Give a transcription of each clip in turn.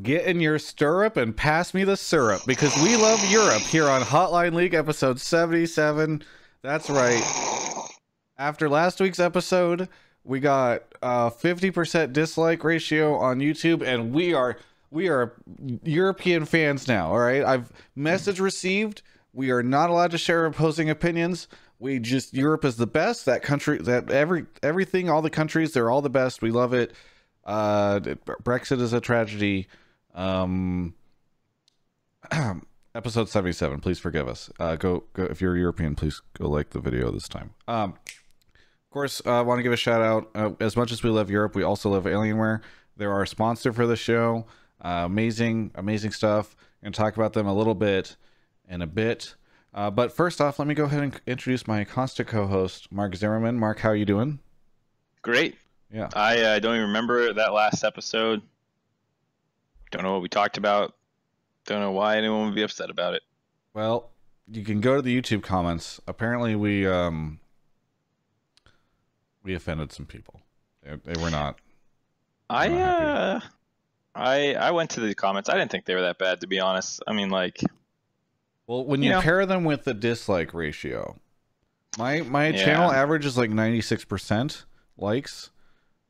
get in your stirrup and pass me the syrup because we love Europe here on Hotline League episode 77. That's right. After last week's episode, we got a 50% dislike ratio on YouTube and we are we are European fans now, all right? I've message received. We are not allowed to share opposing opinions. We just Europe is the best. That country that every everything all the countries they're all the best. We love it. Uh Brexit is a tragedy. Um episode 77 please forgive us. Uh go go if you're european please go like the video this time. Um of course i uh, want to give a shout out uh, as much as we love europe we also love alienware. They're our sponsor for the show. Uh, amazing amazing stuff. And talk about them a little bit in a bit. Uh, but first off let me go ahead and introduce my constant co-host mark zimmerman. Mark how are you doing? Great. Yeah. I uh, don't even remember that last episode don't know what we talked about don't know why anyone would be upset about it. Well, you can go to the YouTube comments. Apparently, we um we offended some people. They, they were not. I not uh, I I went to the comments. I didn't think they were that bad, to be honest. I mean, like, well, when you, you know, pair them with the dislike ratio, my my yeah. channel average is like ninety six percent likes,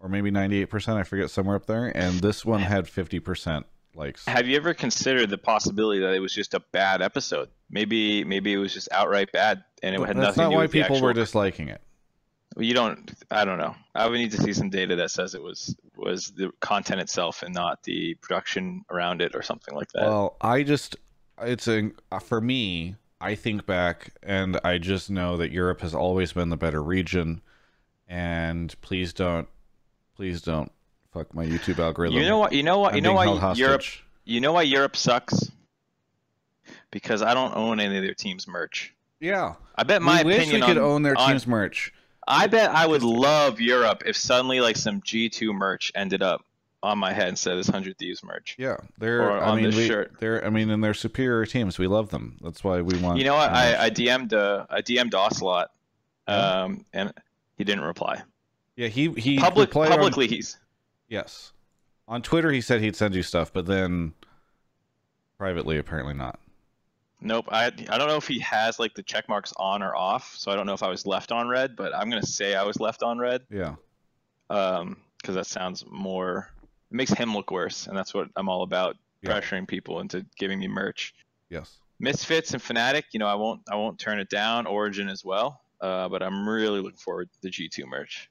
or maybe ninety eight percent. I forget somewhere up there, and this one had fifty percent likes. Have you ever considered the possibility that it was just a bad episode? Maybe maybe it was just outright bad, and it had nothing. That's not why people actual... were disliking it. Well, you don't. I don't know. I would need to see some data that says it was was the content itself and not the production around it or something like that. Well, I just it's a for me. I think back and I just know that Europe has always been the better region. And please don't, please don't Fuck my YouTube algorithm. You know what? You know what? I'm you know why Europe? You know why Europe sucks? Because I don't own any of their team's merch. Yeah, I bet my we opinion wish we could on, own their team's merch. I bet I would love Europe if suddenly like some G2 merch ended up on my head instead of this hundred thieves merch. Yeah, they're. Or I mean, we, shirt. They're. I mean, and they're superior teams. We love them. That's why we want. You know what? I, I DM'd uh, I DM'd Ocelote, um, yeah. and he didn't reply. Yeah, he he Public, publicly on, he's Yes. On Twitter, he said he'd send you stuff, but then privately, apparently not. Nope. I I don't know if he has like the check marks on or off, so I don't know if I was left on red, but I'm gonna say I was left on red. Yeah. Um, because that sounds more. It makes him look worse, and that's what I'm all about: yeah. pressuring people into giving me merch. Yes. Misfits and Fnatic, you know, I won't I won't turn it down. Origin as well, uh, but I'm really looking forward to the G2 merch.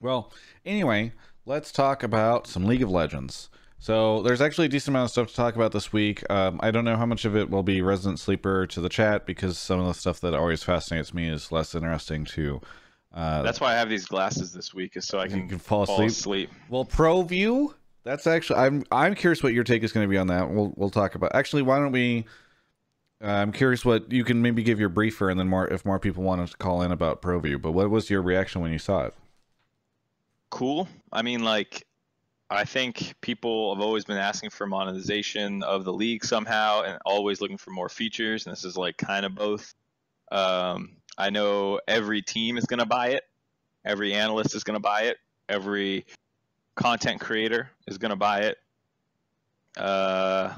Well, anyway, let's talk about some League of Legends. So there's actually a decent amount of stuff to talk about this week. Um, I don't know how much of it will be Resident Sleeper to the chat because some of the stuff that always fascinates me is less interesting to. Uh, that's why I have these glasses this week, is so I can, can fall, fall asleep. asleep. Well, ProView. That's actually I'm I'm curious what your take is going to be on that. We'll we'll talk about. Actually, why don't we? Uh, I'm curious what you can maybe give your briefer, and then more if more people want to call in about ProView. But what was your reaction when you saw it? Cool. I mean, like, I think people have always been asking for monetization of the league somehow and always looking for more features. And this is like kind of both. Um, I know every team is going to buy it, every analyst is going to buy it, every content creator is going to buy it. Uh,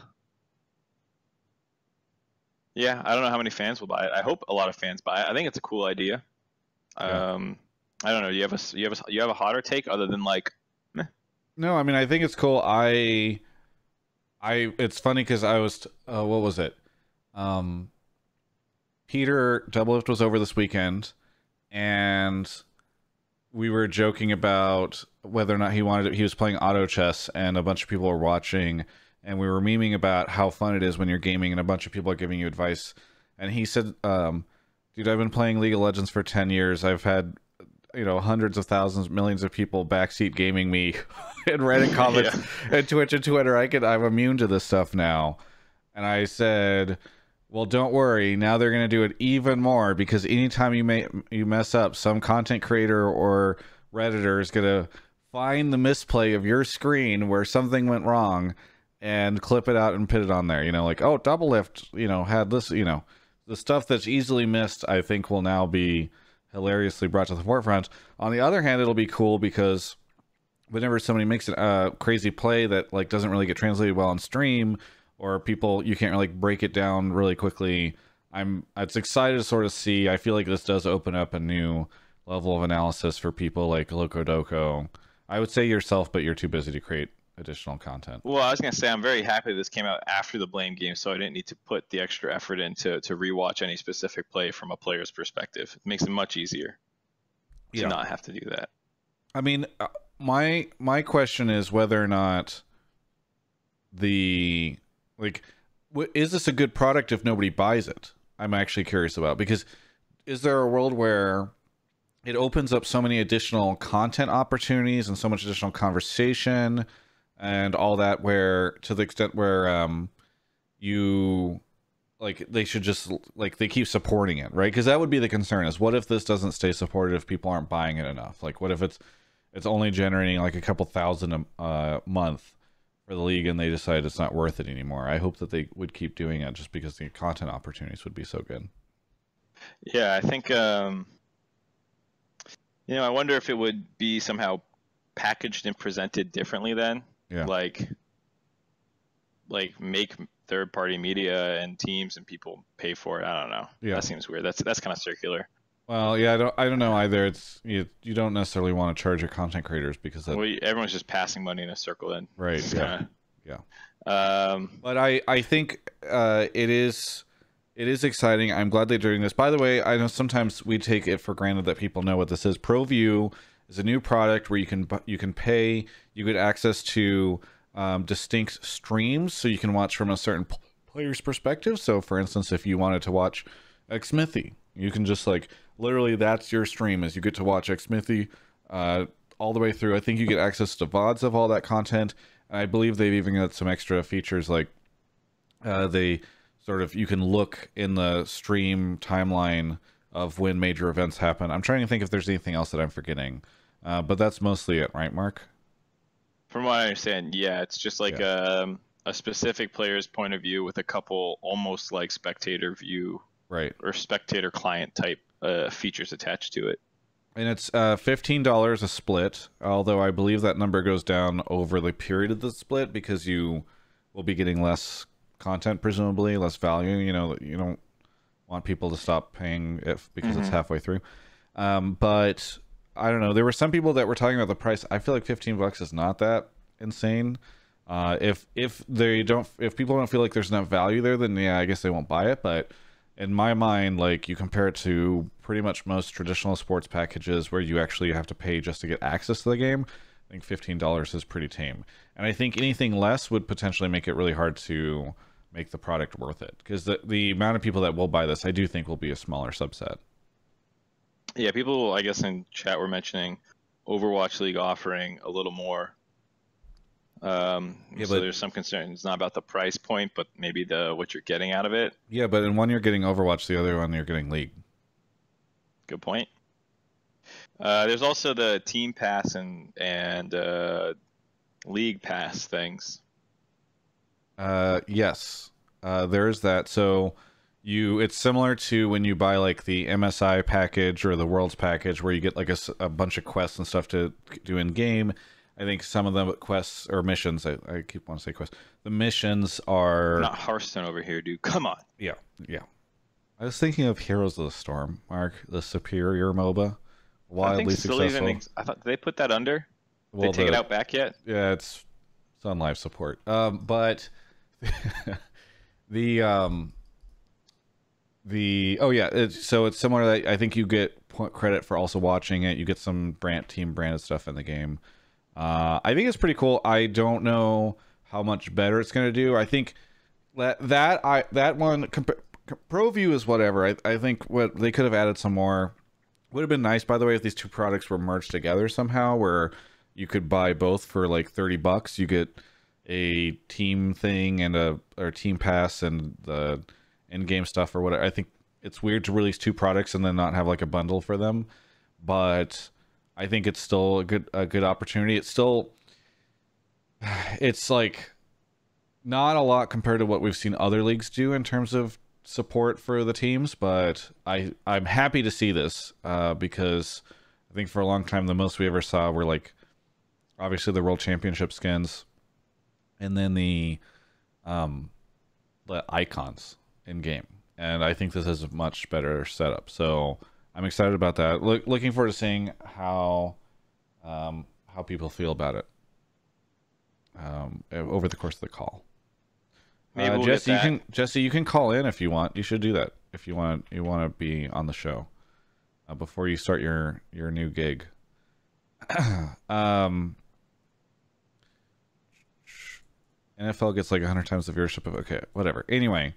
yeah, I don't know how many fans will buy it. I hope a lot of fans buy it. I think it's a cool idea. Yeah. Um, I don't know. You have a you have a you have a hotter take other than like? Meh? No, I mean I think it's cool. I, I it's funny because I was uh, what was it? Um, Peter Doublelift was over this weekend, and we were joking about whether or not he wanted. He was playing auto chess, and a bunch of people were watching, and we were memeing about how fun it is when you're gaming, and a bunch of people are giving you advice. And he said, um, "Dude, I've been playing League of Legends for ten years. I've had you know hundreds of thousands millions of people backseat gaming me in reddit comments yeah. and twitch and twitter i could i'm immune to this stuff now and i said well don't worry now they're going to do it even more because anytime you may you mess up some content creator or redditor is going to find the misplay of your screen where something went wrong and clip it out and put it on there you know like oh Doublelift. you know had this you know the stuff that's easily missed i think will now be hilariously brought to the forefront. On the other hand, it'll be cool because whenever somebody makes a uh, crazy play that like doesn't really get translated well on stream or people you can't like break it down really quickly i'm it's excited to sort of see i feel like this does open up a new level of analysis for people like locodoco i would say yourself but you're too busy to create additional content Well, I was gonna say I'm very happy this came out after the blame game, so I didn't need to put the extra effort into to rewatch any specific play from a player's perspective. It makes it much easier to Yeah. not have to do that. I mean, uh, my my question is whether or not the like is this a good product if nobody buys it? I'm actually curious about because is there a world where it opens up so many additional content opportunities and so much additional conversation and all that where to the extent where um you like they should just like they keep supporting it right? Because that would be the concern is what if this doesn't stay supported if people aren't buying it enough. Like what if it's it's only generating like a couple thousand a uh, month for the league and they decide it's not worth it anymore? I hope that they would keep doing it just because the content opportunities would be so good. Yeah, I think um, you know, I wonder if it would be somehow packaged and presented differently then. Yeah. Like like make third party media and teams and people pay for it. I don't know. Yeah. That seems weird. That's that's kind of circular. well yeah i don't i don't know either it's you, you don't necessarily want to charge your content creators because that Well, everyone's just passing money in a circle then. right It's yeah kinda- Yeah. Um, But I I think uh, it is it is exciting. I'm glad they're doing this. By the way, I know sometimes we take it for granted that people know what this is. ProView is a new product where you can you can pay, you get access to um, distinct streams, so you can watch from a certain player's perspective. So, for instance, if you wanted to watch Xmithie, you can just like literally that's your stream as you get to watch Xmithie uh, all the way through. I think you get access to VODs of all that content. And I believe they've even got some extra features like uh, they sort of you can look in the stream timeline of when major events happen. I'm trying to think if there's anything else that I'm forgetting, uh, but that's mostly it, right, Mark? from what I understand, yeah, it's just like um, a specific player's point of view with a couple almost like spectator view Right, or spectator client type uh, features attached to it. and it's uh, fifteen dollars a split. Although I believe that number goes down over the period of the split because you will be getting less content, presumably less value. You know, you don't want people to stop paying if because it's Mhm. halfway through. Um, but I don't know. There were some people that were talking about the price. I feel like 15 bucks is not that insane. Uh, if if they don't, if people don't feel like there's enough value there, then yeah, I guess they won't buy it. But in my mind, like you compare it to pretty much most traditional sports packages where you actually have to pay just to get access to the game. I think fifteen dollars is pretty tame, and I think anything less would potentially make it really hard to make the product worth it because the the amount of people that will buy this, I do think, will be a smaller subset. Yeah, people I guess in chat were mentioning Overwatch League offering a little more. Um, Yeah, so but- there's some concern. It's not about the price point, but maybe the what you're getting out of it. Yeah, but in one you're getting Overwatch, the other one you're getting League. Good point. Uh, there's also the team pass and and uh, league pass things. Uh, yes, uh, there is that. So you, it's similar to when you buy like the MSI package or the Worlds package, where you get like a bunch of quests and stuff to do in game. I think some of the quests or missions. I, I keep wanting to say quests. The missions are Not Hearthstone over here, dude. Come on. yeah, yeah. I was thinking of Heroes of the Storm, Mark, the superior MOBA, wildly successful. Ex- I thought did they put that under. Well, they take it out back yet? yeah it's it's on live support um but the um the oh yeah it's, so it's similar that i think you get point credit for also watching it. You get some brand team branded stuff in the game. Uh i think it's pretty cool. I don't know how much better it's going to do. I think that that i that one compa- ProView is whatever. I, I think what they could have added some more would have been nice by the way if these two products were merged together somehow where you could buy both for like 30 bucks. You get a team thing and a or team pass and the in-game stuff or whatever. I think it's weird to release two products and then not have like a bundle for them but i think it's still a good a good opportunity. It's still it's like not a lot compared to what we've seen other leagues do in terms of support for the teams, but I I'm happy to see this uh, because I think for a long time the most we ever saw were like obviously the World Championship skins, and then the um, the icons in game. And I think this is a much better setup. So I'm excited about that. Look, looking forward to seeing how um, how people feel about it um, over the course of the call. Maybe uh, we'll Jesse, you can Jesse, you can call in if you want. You should do that if you want. You want to be on the show uh, before you start your your new gig. um, NFL gets like hundred times the viewership of okay, whatever. Anyway,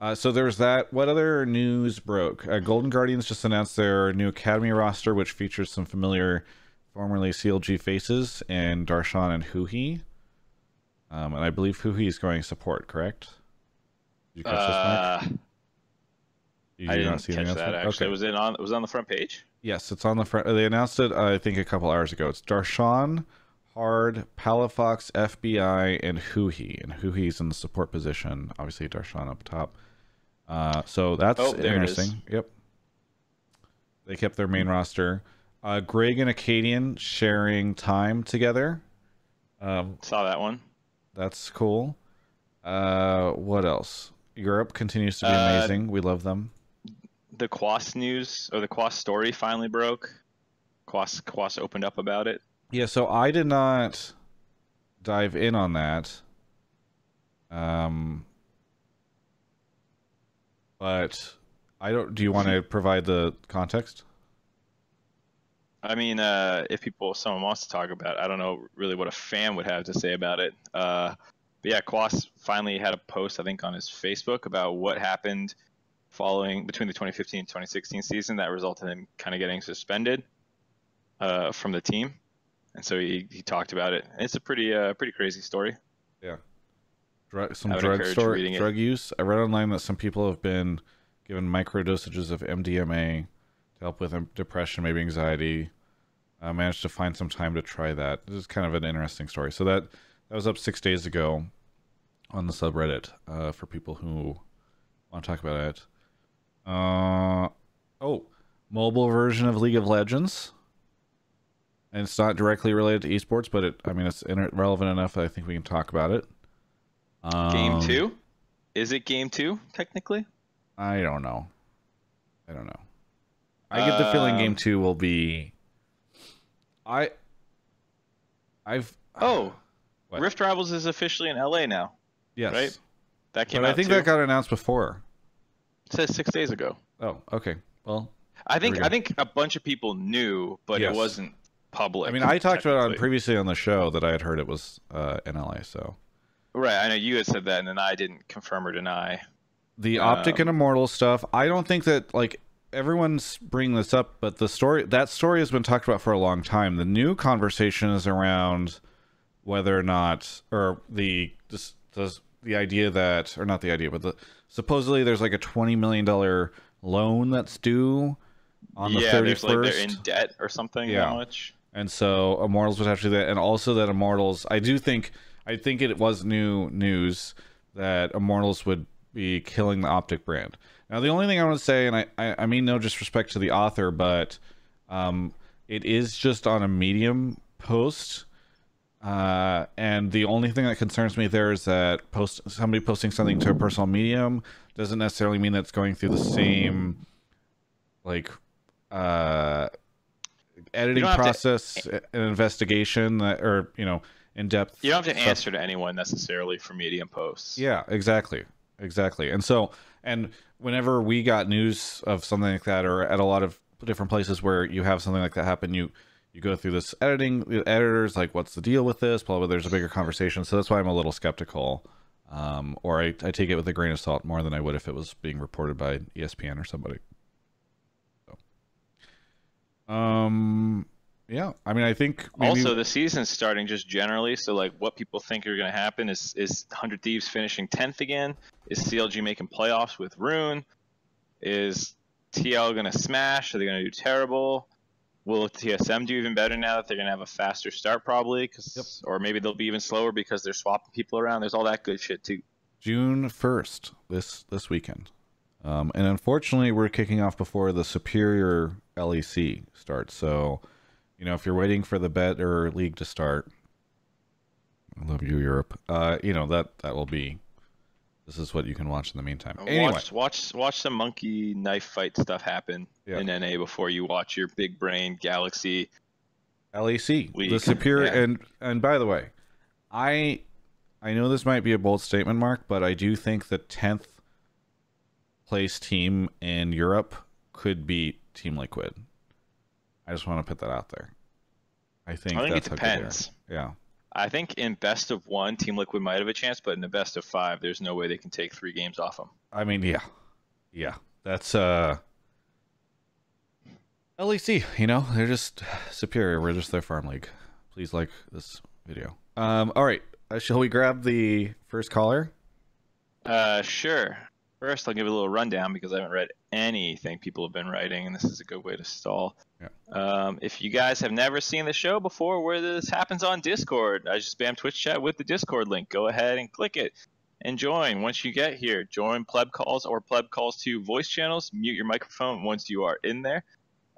uh, so there's that. What other news broke? Uh, Golden Guardians just announced their new Academy roster, which features some familiar formerly CLG faces and Darshan and Huhi. Um, and I believe Huhi is going support, correct? Did you catch this, Uh, Mike? Did I didn't catch that. Actually, Okay. was it on? Was it on the front page? Yes, it's on the front. They announced it, uh, I think, a couple hours ago. It's Darshan, Hard, Palafox, FBI, and Huhi. And Huhi's in the support position. Obviously, Darshan up top. Uh, so that's Oh, there it is. interesting. Yep. They kept their main roster. Uh, Greg and Acadian sharing time together. Um, Saw that one. that's cool. Uh, what else? Europe continues to be Uh, amazing. We love them. The Quas news or the Quas story finally broke. Quas Quas opened up about it. Yeah, so I did not dive in on that. Um but I don't do you want to provide the context? I mean, uh, if people, someone wants to talk about, it, I don't know really what a fan would have to say about it. Uh, but yeah, Quas finally had a post, I think, on his Facebook about what happened following between the 2015 and 2016 season that resulted in kind of getting suspended uh, from the team. And so he, he talked about it. It's a pretty uh, pretty crazy story. Yeah. Drug, some drug store, reading it. use. I read online that some people have been given micro dosages of MDMA to help with um, depression, maybe anxiety. I managed to find some time to try that. This is kind of an interesting story. So that that was up six days ago on the subreddit uh, for people who want to talk about it. Uh, oh, mobile version of League of Legends. And it's not directly related to esports, but it I mean it's relevant enough that I think we can talk about it. Game Um, two, is it game two technically? I don't know. I don't know. I get the feeling game Um, two will be. I. I've. Oh, What? Rift Rivals is officially in LA now. yes. right? That came But out I think too. that got announced before. it says six days ago. Oh, okay. Well, I think we. I think a bunch of people knew, but Yes. it wasn't public. I mean, I talked about it on previously on the show that I had heard it was uh, in LA. So Right, I know you had said that, and then I didn't confirm or deny. the optic and Um, immortal stuff. I don't think that like everyone's bringing this up, but the story that story has been talked about for a long time. The new conversation is around whether or not, or the this, this, the idea that, or not the idea, but the supposedly there's like a twenty million dollar loan that's due on the yeah, thirty there's like they're in debt or something. Yeah. That much. And so Immortals would have to do that, and also that Immortals. I do think I think it was new news that Immortals would be killing the Optic brand. Now, the only thing I want to say, and I, I, mean no disrespect to the author, but um, it is just on a Medium post. Uh, and the only thing that concerns me there is that post somebody posting something to a personal medium doesn't necessarily mean that's going through the same like uh editing don't to- process and investigation that or you know in depth You don't have to stuff. answer to anyone necessarily for Medium posts. Yeah, exactly. Exactly. And so, and whenever we got news of something like that, or at a lot of different places where you have something like that happen, you you go through this editing, the editors like, what's the deal with this? Blah blah. There's a bigger conversation, so that's why I'm a little skeptical, um, or I, I take it with a grain of salt more than I would if it was being reported by ESPN or somebody. Um, yeah. I mean, I think maybe- Also, the season's starting just generally, so like what people think are going to happen is is Hundred Thieves finishing tenth again? Is CLG making playoffs with Rune? Is TL going to smash? Are they going to do terrible? Will TSM do even better now that they're going to have a faster start probably? Cause, Or maybe they'll be even slower because they're swapping people around. There's all that good shit too. June first this this weekend, um, and unfortunately, we're kicking off before the Superior LEC starts. So you know, if you're waiting for the better league to start, I love you, Europe. Uh, you know that that will be. This is what you can watch in the meantime. Anyway, Watch, watch, watch some monkey knife fight stuff happen Yeah. in NA before you watch your big brain Galaxy. The League, superior, yeah. and and by the way, I I know this might be a bold statement, Mark, but I do think the tenth place team in Europe could beat Team Liquid. I just want to put that out there. I think I think it that's how good depends. Yeah. I think in best of one, Team Liquid might have a chance, but in the best of five, there's no way they can take three games off them. I mean, yeah, yeah. That's uh, LEC. You know, they're just superior. We're just their farm league. Please like this video. Um, all right. Uh, shall we grab the first caller? Uh, sure. First, I'll give a little rundown because I haven't read anything people have been writing, and this is a good way to stall. Yeah. Um, if you guys have never seen the show before, where this happens on Discord, I just spam Twitch chat with the Discord link. Go ahead and click it and join. Once you get here, join pleb calls or pleb calls to voice channels. Mute your microphone once you are in there.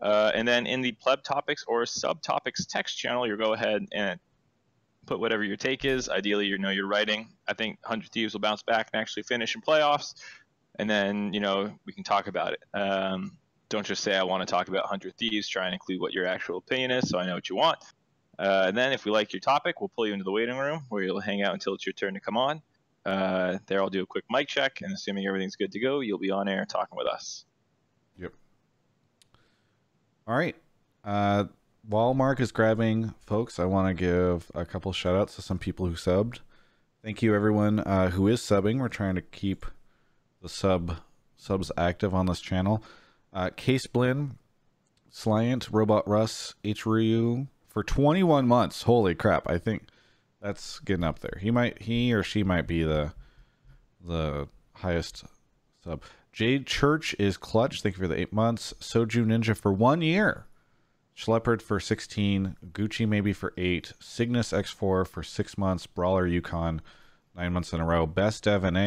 Uh, and then in the pleb topics or subtopics text channel, you'll go ahead and put whatever your take is. Ideally, you know you're writing. I think 100 Thieves will bounce back and actually finish in playoffs. And then, you know, we can talk about it. Um, don't just say, I want to talk about 100 Thieves. Try and include what your actual opinion is so I know what you want. Uh, and then, if we like your topic, we'll pull you into the waiting room where you'll hang out until it's your turn to come on. Uh, there, I'll do a quick mic check. And assuming everything's good to go, you'll be on air talking with us. Yep. All right. Uh, while Mark is grabbing folks, I want to give a couple shout outs to some people who subbed. Thank you, everyone uh, who is subbing. We're trying to keep the sub subs active on this channel. Uh, Case Blinn, Slant, Robot Russ, H. Ryu for 21 months. Holy crap! I think that's getting up there. He might, he or she might be the the highest sub. Jade Church is clutch. Thank you for the eight months. Soju Ninja for one year. Schleppard for 16. Gucci maybe for eight. Cygnus X4 for six months. Brawler Yukon nine months in a row. Best Dev and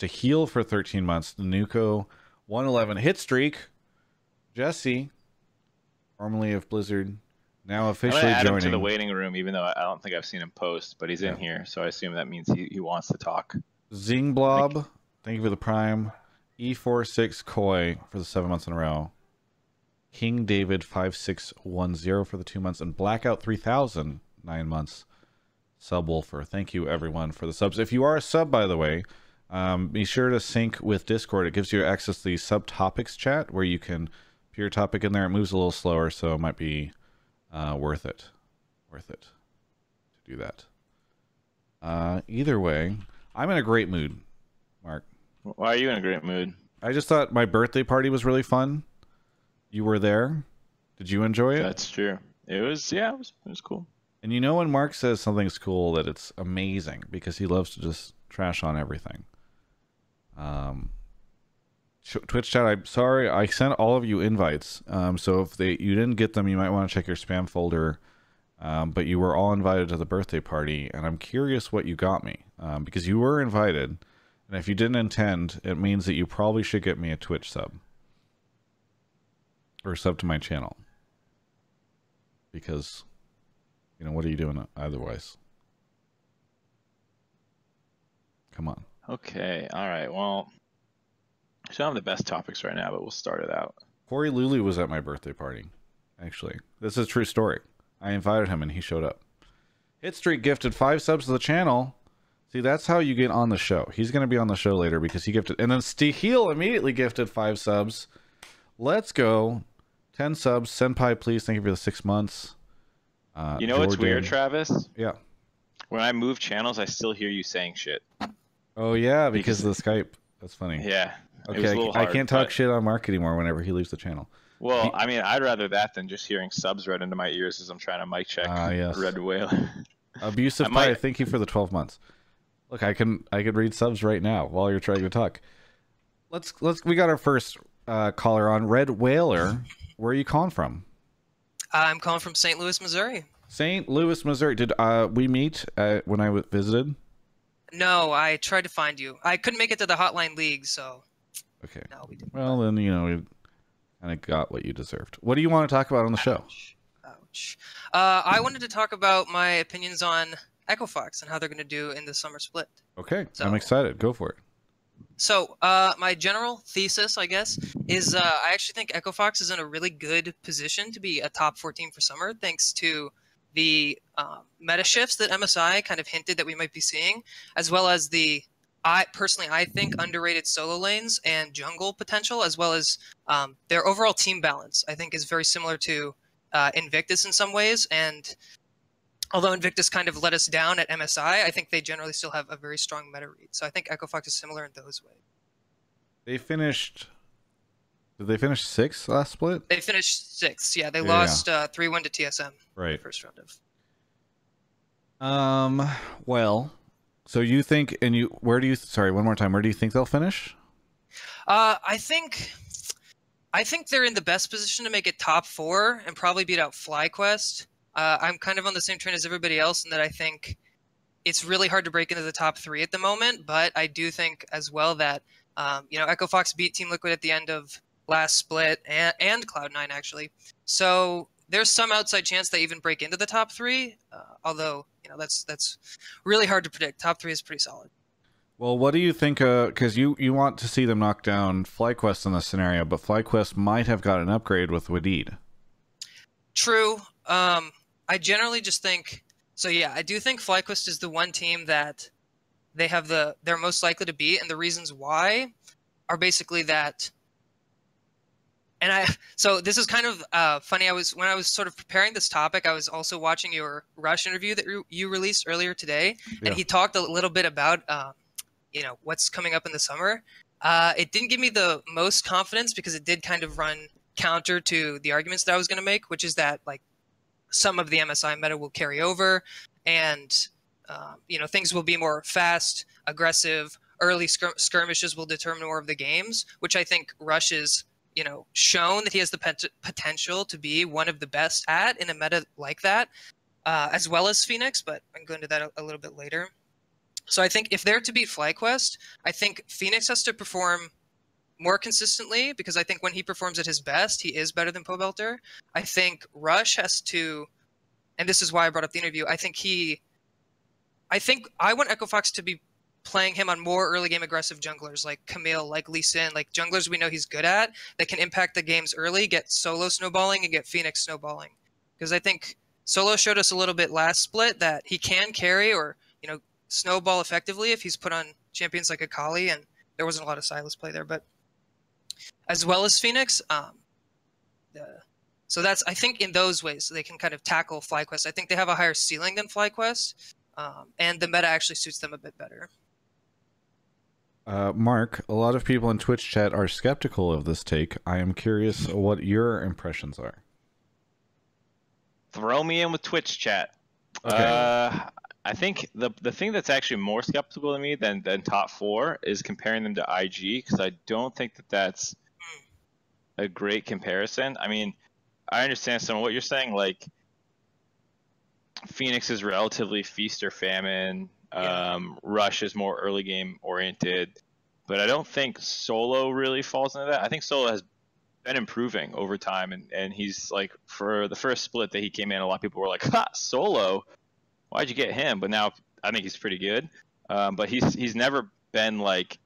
A. heal for 13 months. Nuko 111 hit streak. Jesse, formerly of Blizzard, now officially add joining. him to the waiting room, even though I don't think I've seen him post, but he's in here, so I assume that means he, he wants to talk. Zing Blob, thank you for the prime. E46 Koi for the seven months in a row. King David 5610 for the two months. And Blackout 3000, nine months. Subwoofer. Thank you, everyone, for the subs. If you are a sub, by the way, um, be sure to sync with Discord. It gives you access to the subtopics chat where you can put your topic in there. It moves a little slower, so it might be uh, worth it. Worth it to do that. Uh, either way, I'm in a great mood, Mark. Why are you in a great mood? I just thought my birthday party was really fun. You were there. Did you enjoy it? That's true. It was, yeah, it was, it was cool. And you know when Mark says something's cool that it's amazing because he loves to just trash on everything. Um Twitch chat, I'm sorry, I sent all of you invites. Um, so if they you didn't get them, you might want to check your spam folder. Um, but you were all invited to the birthday party, and I'm curious what you got me um, because you were invited. And if you didn't intend, it means that you probably should get me a Twitch sub or sub to my channel because you know what are you doing otherwise? Come on. Okay, all right. Well, I don't have the best topics right now, but we'll start it out. Corey Lulu was at my birthday party. Actually, this is a true story. I invited him and he showed up. Hit Streak gifted five subs to the channel. See, that's how you get on the show. He's going to be on the show later because he gifted, and then Steheel immediately gifted five subs. Let's go, ten subs. Senpai, please, thank you for the six months. Uh, You know what's weird, Travis? Yeah. When I move channels, I still hear you saying shit. Oh yeah, because Because- of the Skype. That's funny. Yeah. Okay, a I, little I can't talk but- shit on Mark anymore whenever he leaves the channel. Well, He- I mean, I'd rather that than just hearing subs right into my ears as I'm trying to mic check Ah, yes. Red Whale. Abusive I Pie, might- thank you for the 12 months. Look, I can I could read subs right now while you're trying to talk. Let's let's we got our first uh, caller on Red Whaler. Where are you calling from? I'm calling from St. Louis, Missouri. St. Louis, Missouri. Did uh, we meet uh, when I visited? No, I tried to find you. I couldn't make it to the Hotline League, so Okay. no, we didn't. Well, then you know we kind of got what you deserved. What do you want to talk about on the show? Ouch. Ouch. Ouch. Uh, I wanted to talk about my opinions on Echo Fox and how they're going to do in the summer split. Okay, So- I'm excited. Go for it. So, uh, my general thesis, I guess, is uh, I actually think Echo Fox is in a really good position to be a top 14 for summer, thanks to the um, meta shifts that MSI kind of hinted that we might be seeing, as well as the I personally I think underrated solo lanes and jungle potential, as well as um, their overall team balance. I think is very similar to uh, Invictus in some ways, and although Invictus kind of let us down at MSI, I think they generally still have a very strong meta read. So I think Echo Fox is similar in those ways. They finished. Did they finish sixth last split? They finished sixth. Yeah, they Yeah. lost uh, three one to TSM Right. first round of. Um. Well, so you think, and you, where do you? Sorry, one more time. Where do you think they'll finish? Uh, I think, I think they're in the best position to make it top four and probably beat out FlyQuest. Uh, I'm kind of on the same train as everybody else in that I think it's really hard to break into the top three at the moment. But I do think as well that um, you know Echo Fox beat Team Liquid at the end of last split and, and Cloud9 actually. So there's some outside chance they even break into the top three. Uh, although you know that's that's really hard to predict. Top three is pretty solid. Well, what do you think? Because you you want to see them knock down FlyQuest in this scenario, but FlyQuest might have got an upgrade with Wadid. True. Um, I generally just think so. Yeah, I do think FlyQuest is the one team that they have the they're most likely to beat, and the reasons why are basically that. And I so this is kind of uh, funny. I was when I was sort of preparing this topic, I was also watching your Rush interview that you- you released earlier today, Yeah. and he talked a little bit about um, you know what's coming up in the summer. Uh, it didn't give me the most confidence because it did kind of run counter to the arguments that I was going to make, which is that like some of the MSI meta will carry over, and um, you know things will be more fast, aggressive. Early skir- skirmishes will determine more of the games, which I think Rush is you know shown that he has the pet- potential to be one of the best at in a meta like that, uh, as well as Phoenix. But I'm going to that a, a little bit later. So I think if they're to beat FlyQuest, I think Phoenix has to perform more consistently because I think when he performs at his best, he is better than Pobelter. I think Rush has to, and this is why I brought up the interview. I think he, I think I want Echo Fox to be playing him on more early game aggressive junglers like Camille, like Lee Sin, like junglers we know he's good at that can impact the games early, get solo snowballing, and get Phoenix snowballing. Because I think Solo showed us a little bit last split that he can carry or you know snowball effectively if he's put on champions like Akali, and there wasn't a lot of Sylas play there, but as well as Phoenix. Um, the, so that's I think in those ways they can kind of tackle FlyQuest. I think they have a higher ceiling than FlyQuest, um, and the meta actually suits them a bit better. Uh, Mark, a lot of people in Twitch chat are skeptical of this take. I am curious what your impressions are. Throw me in with Twitch chat. Okay. Uh, I think the the thing that's actually more skeptical to me than than top four is comparing them to IG because I don't think that that's a great comparison. I mean, I understand some of what you're saying. Like Phoenix is relatively feast or famine. Yeah. Um, Rush is more early game oriented, but I don't think Solo really falls into that. I think Solo has been improving over time, and, and he's like for the first split that he came in, a lot of people were like, "Ha, Solo, why'd you get him?" But now I think he's pretty good. Um, but he's he's never been like,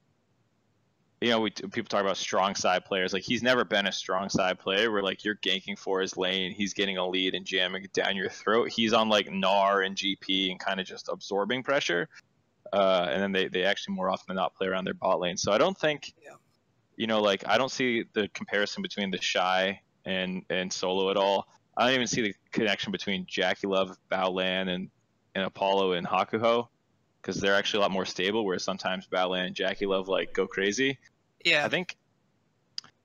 you know, we people talk about strong side players. Like he's never been a strong side player where like you're ganking for his lane, he's getting a lead and jamming it down your throat. He's on like Gnar and GP and kind of just absorbing pressure. Uh, and then they, they actually more often than not play around their bot lane. So I don't think, Yeah. you know, like I don't see the comparison between TheShy and and solo at all. I don't even see the connection between JackeyLove, Baolan, and and Apollo and Hakuho because they're actually a lot more stable. Whereas sometimes Baolan and JackeyLove like go crazy. Yeah, I think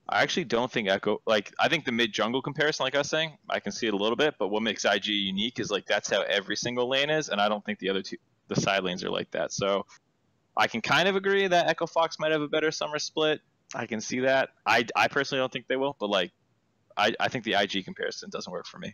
I actually don't think Echo like I think the mid jungle comparison, like I was saying, I can see it a little bit, but what makes IG unique is like that's how every single lane is, and I don't think the other two the side lanes are like that. So I can kind of agree that Echo Fox might have a better summer split. I can see that. I, I personally don't think they will, but like I, I think the IG comparison doesn't work for me.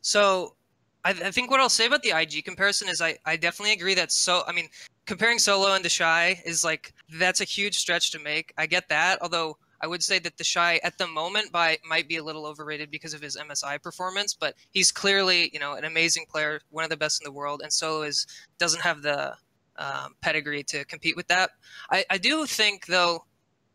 So I, I think what I'll say about the IG comparison is I, I definitely agree that so I mean comparing solo and TheShy is like that's a huge stretch to make. I get that, although I would say that TheShy at the moment by might be a little overrated because of his MSI performance, but he's clearly you know an amazing player, one of the best in the world, and Solo is doesn't have the um, pedigree to compete with that. I, I do think though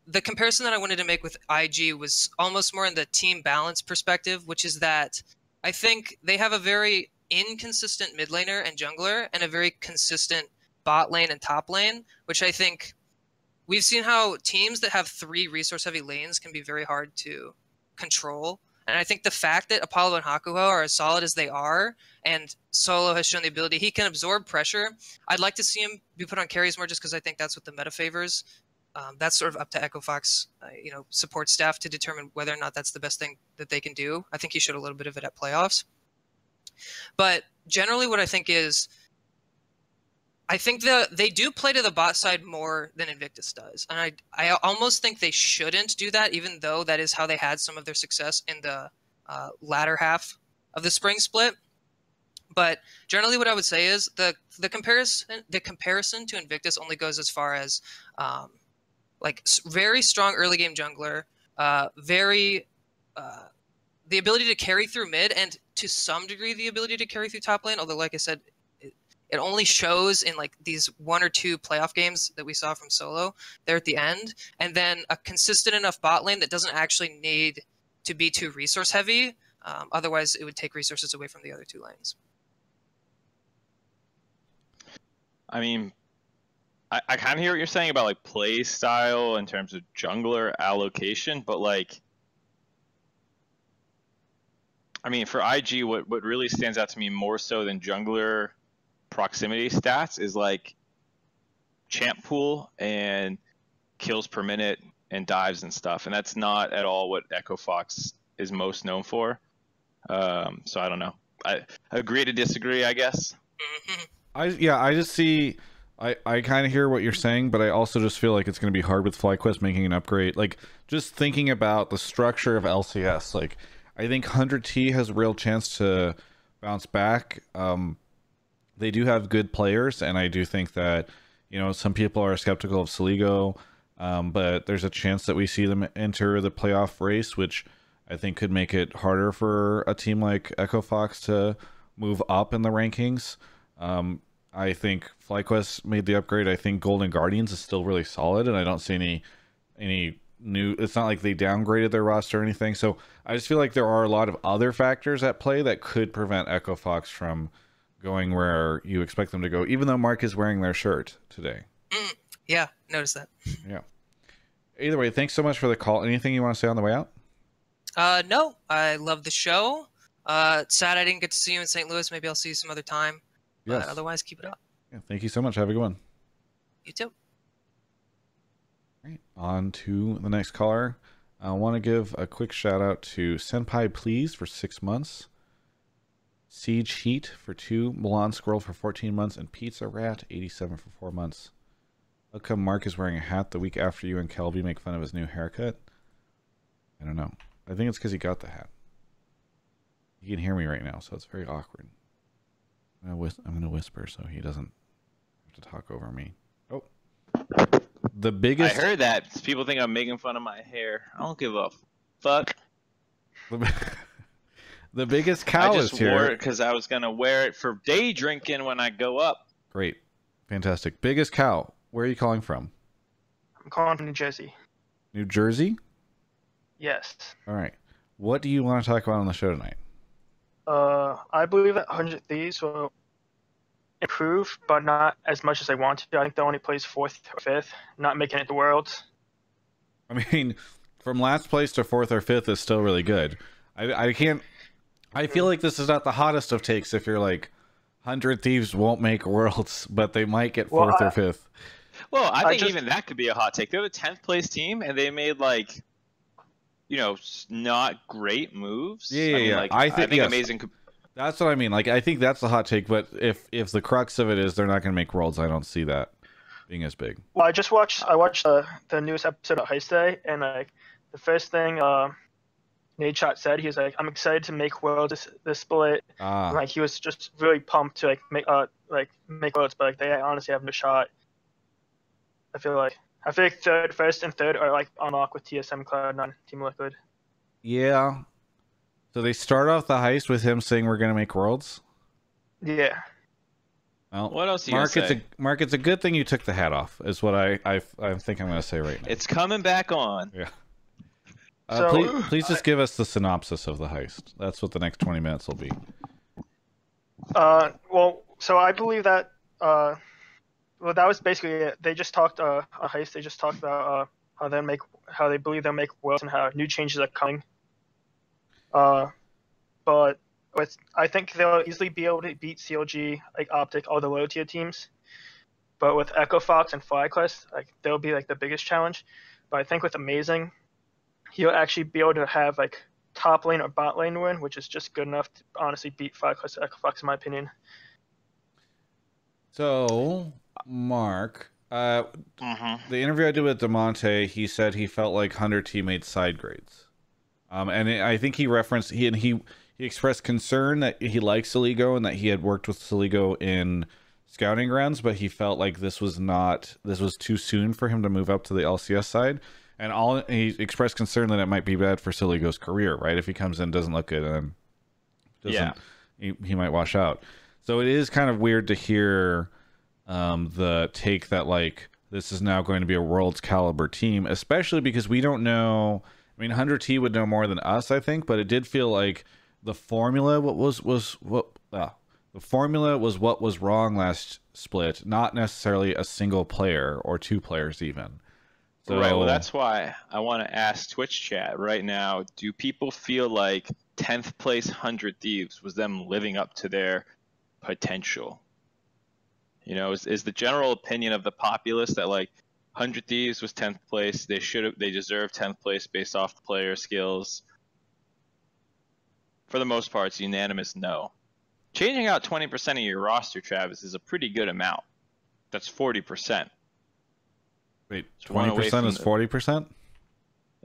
the comparison that I wanted to make with IG was almost more in the team balance perspective, which is that I think they have a very inconsistent mid laner and jungler and a very consistent bot lane and top lane, which I think we've seen how teams that have three resource heavy lanes can be very hard to control. And I think the fact that Apollo and Hakuho are as solid as they are, and Solo has shown the ability he can absorb pressure. I'd like to see him be put on carries more, just because I think that's what the meta favors. Um, that's sort of up to Echo Fox, uh, you know, support staff to determine whether or not that's the best thing that they can do. I think he showed a little bit of it at playoffs. But generally, what I think is I think the they do play to the bot side more than Invictus does, and I I almost think they shouldn't do that, even though that is how they had some of their success in the uh, latter half of the spring split. But generally, what I would say is the the comparison the comparison to Invictus only goes as far as um, like very strong early game jungler, uh, very uh, the ability to carry through mid, and to some degree the ability to carry through top lane. Although, like I said, it only shows in like these one or two playoff games that we saw from Solo there at the end, and then a consistent enough bot lane that doesn't actually need to be too resource heavy. Um, otherwise, it would take resources away from the other two lanes. I mean, I, I kind of hear what you're saying about like play style in terms of jungler allocation, but like, I mean, for IG, what what really stands out to me more so than jungler proximity stats is like champ pool and kills per minute and dives and stuff, and that's not at all what Echo Fox is most known for. Um, so I don't know. I agree to disagree, I guess. I yeah, I just see. I, I kind of hear what you're saying, but I also just feel like it's going to be hard with FlyQuest making an upgrade. Like, just thinking about the structure of LCS, like, I think 100T has a real chance to bounce back. Um, they do have good players, and I do think that you know some people are skeptical of Saligo, um, but there's a chance that we see them enter the playoff race, which I think could make it harder for a team like Echo Fox to move up in the rankings. Um, I think FlyQuest made the upgrade. I think Golden Guardians is still really solid, and I don't see any any new. It's not like they downgraded their roster or anything. So I just feel like there are a lot of other factors at play that could prevent Echo Fox from going where you expect them to go, even though Mark is wearing their shirt today. Mm, yeah, notice that. Yeah. Either way, thanks so much for the call. Anything you want to say on the way out? Uh, no, I love the show. Uh, sad I didn't get to see you in St. Louis. Maybe I'll see you some other time. Yes. But otherwise, keep it up. Yeah, thank you so much. Have a good one. You too. Right, on to the next caller. I want to give a quick shout out to Senpai Please for six months. Siege Heat for two, Milan Squirrel for 14 months, and Pizza Rat 87 for four months. How come Mark is wearing a hat the week after you and Kelby make fun of his new haircut? I don't know. I think it's because he got the hat. He can hear me right now, so it's very awkward. I'm I'm gonna whisper so he doesn't have to talk over me. The biggest. I heard that people think I'm making fun of my hair. I don't give a fuck. The biggest cow I just is here. wore it because I was gonna wear it for day drinking when I go up. Great, fantastic. Biggest cow. Where are you calling from? I'm calling from New Jersey. New Jersey. Yes. All right. What do you want to talk about on the show tonight? Uh, I believe that 100 Thieves will improve, but not as much as they want to. I think they'll only place fourth or fifth, not making it the Worlds. I mean, from last place to fourth or fifth is still really good. I, I can't. I feel like this is not the hottest of takes. If you're like, hundred thieves won't make worlds, but they might get Well, fourth I- or fifth. Well, I I think just- even that could be a hot take. They're the tenth place team, and they made like, you know, not great moves. Yeah, yeah, I mean, yeah. Like, I I think yes. amazing. That's what I mean. Like, I think that's the hot take. But if if the crux of it is they're not going to make worlds, I don't see that being as big. Well, I just watched. I watched the the newest episode of Heist Day, and like the first thing uh, Nadeshot said, he was like, "I'm excited to make Worlds this, this split." Ah, Like he was just really pumped to like make uh like make Worlds, but like they honestly have no shot. I feel like I think third, first, and third are like on lock with TSM Cloud9, Team Liquid. Yeah. So they start off the heist with him saying we're gonna make worlds. Yeah. Well, What else? Are you Mark, gonna it's a Mark, it's a good thing you took the hat off. Is what I I, I think I'm gonna say right now. It's coming back on. Uh, So, please, please just give us the synopsis of the heist. That's what the next 20 minutes will be. Uh, well, so I believe that. Uh, well, that was basically it. They just talked uh, a heist. They just talked about uh, how they make, how they believe they'll make worlds and how new changes are coming. Uh, but with, I think they'll easily be able to beat CLG, like Optic, all the low tier teams. But with Echo Fox and FlyQuest, like they'll be like the biggest challenge. But I think with Amazing, he'll actually be able to have like top lane or bot lane win, which is just good enough to honestly beat FlyQuest and Echo Fox in my opinion. So, Mark, uh, Mm-hmm. the interview I did with Damonte, he said he felt like 100T made side grades. Um, and I think he referenced he and he he expressed concern that he likes Soligo and that he had worked with Soligo in scouting grounds, but he felt like this was not this was too soon for him to move up to the LCS side. And all he expressed concern that it might be bad for Soligo's career, right? If he comes in doesn't look good and doesn't, Yeah. he, he might wash out. So it is kind of weird to hear um, the take that like this is now going to be a world's caliber team, especially because we don't know. I mean, 100T would know more than us, I think, but it did feel like the formula what was was what uh, the formula was what was wrong last split, not necessarily a single player or two players even. So right. Well, that's why I want to ask Twitch chat right now. Do people feel like 10th place 100 Thieves was them living up to their potential? You know, is, is the general opinion of the populace that like 100 Thieves was 10th place? They should have, they deserve 10th place based off the player skills. For the most part, it's unanimous no. Changing out 20% of your roster, Travis, is a pretty good amount. That's 40%. wait, it's one twenty percent is forty percent.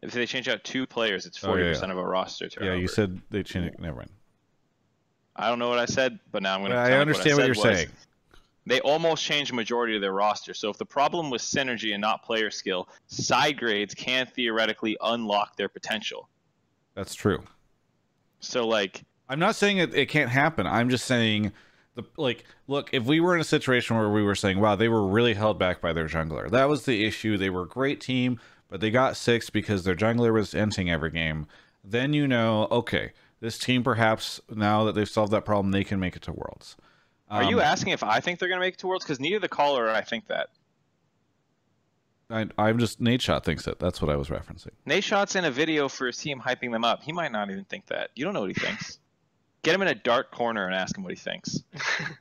If they change out two players, it's Oh, forty yeah, yeah. percent of a roster Yeah, you said they changed. Never mind. I don't know what I said, but now I'm going to. I understand what, you're saying. They almost changed the majority of their roster. So if the problem was synergy and not player skill, side grades can theoretically unlock their potential. That's true. So like, I'm not saying it, it can't happen. I'm just saying the like look, if we were in a situation where we were saying, wow, they were really held back by their jungler. That was the issue. They were a great team, but they got six because their jungler was ending every game. Then you know, okay, this team perhaps now that they've solved that problem, they can make it to worlds. Are you Um, asking if I think they're going to make it to Worlds? Because neither the caller or I think that. I, I'm just Nadeshot thinks it. That's what I was referencing. Nadeshot's in a video for his team hyping them up. He might not even think that. You don't know what he thinks. Get him in a dark corner and ask him what he thinks.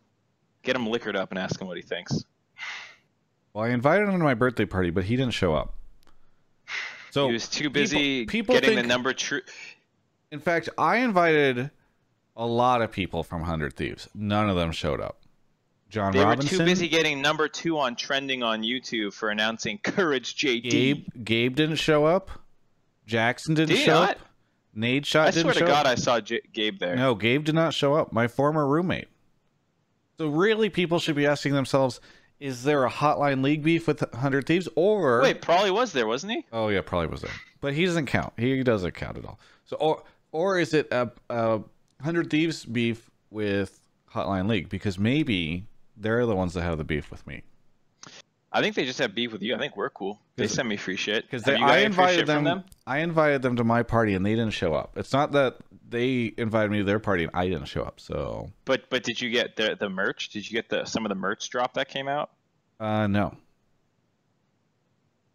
Get him liquored up and ask him what he thinks. Well, I invited him to my birthday party, but he didn't show up. So he was too busy people getting the number true. In fact, I invited a lot of people from Hundred Thieves. None of them showed up. John They Robinson, were too busy getting number two on trending on YouTube for announcing Courage JD. Gabe, Gabe didn't show up. Jackson didn't Did show not? up. Nadeshot I didn't swear to God, up. I saw J- Gabe there. No, Gabe did not show up. My former roommate. So really, people should be asking themselves: Is there a hotline league beef with Hundred Thieves, or Wait, probably was there, wasn't he? Oh yeah, probably was there, but he doesn't count. He doesn't count at all. So or or is it a, a hundred thieves beef with Hotline League? Because maybe they're the ones that have the beef with me. I think they just have beef with you. I think we're cool. They send me free shit. Because I invited from them, I invited them to my party and they didn't show up. It's not that they invited me to their party and I didn't show up. So But but did you get the the merch? Did you get the some of the merch drop that came out? uh, no,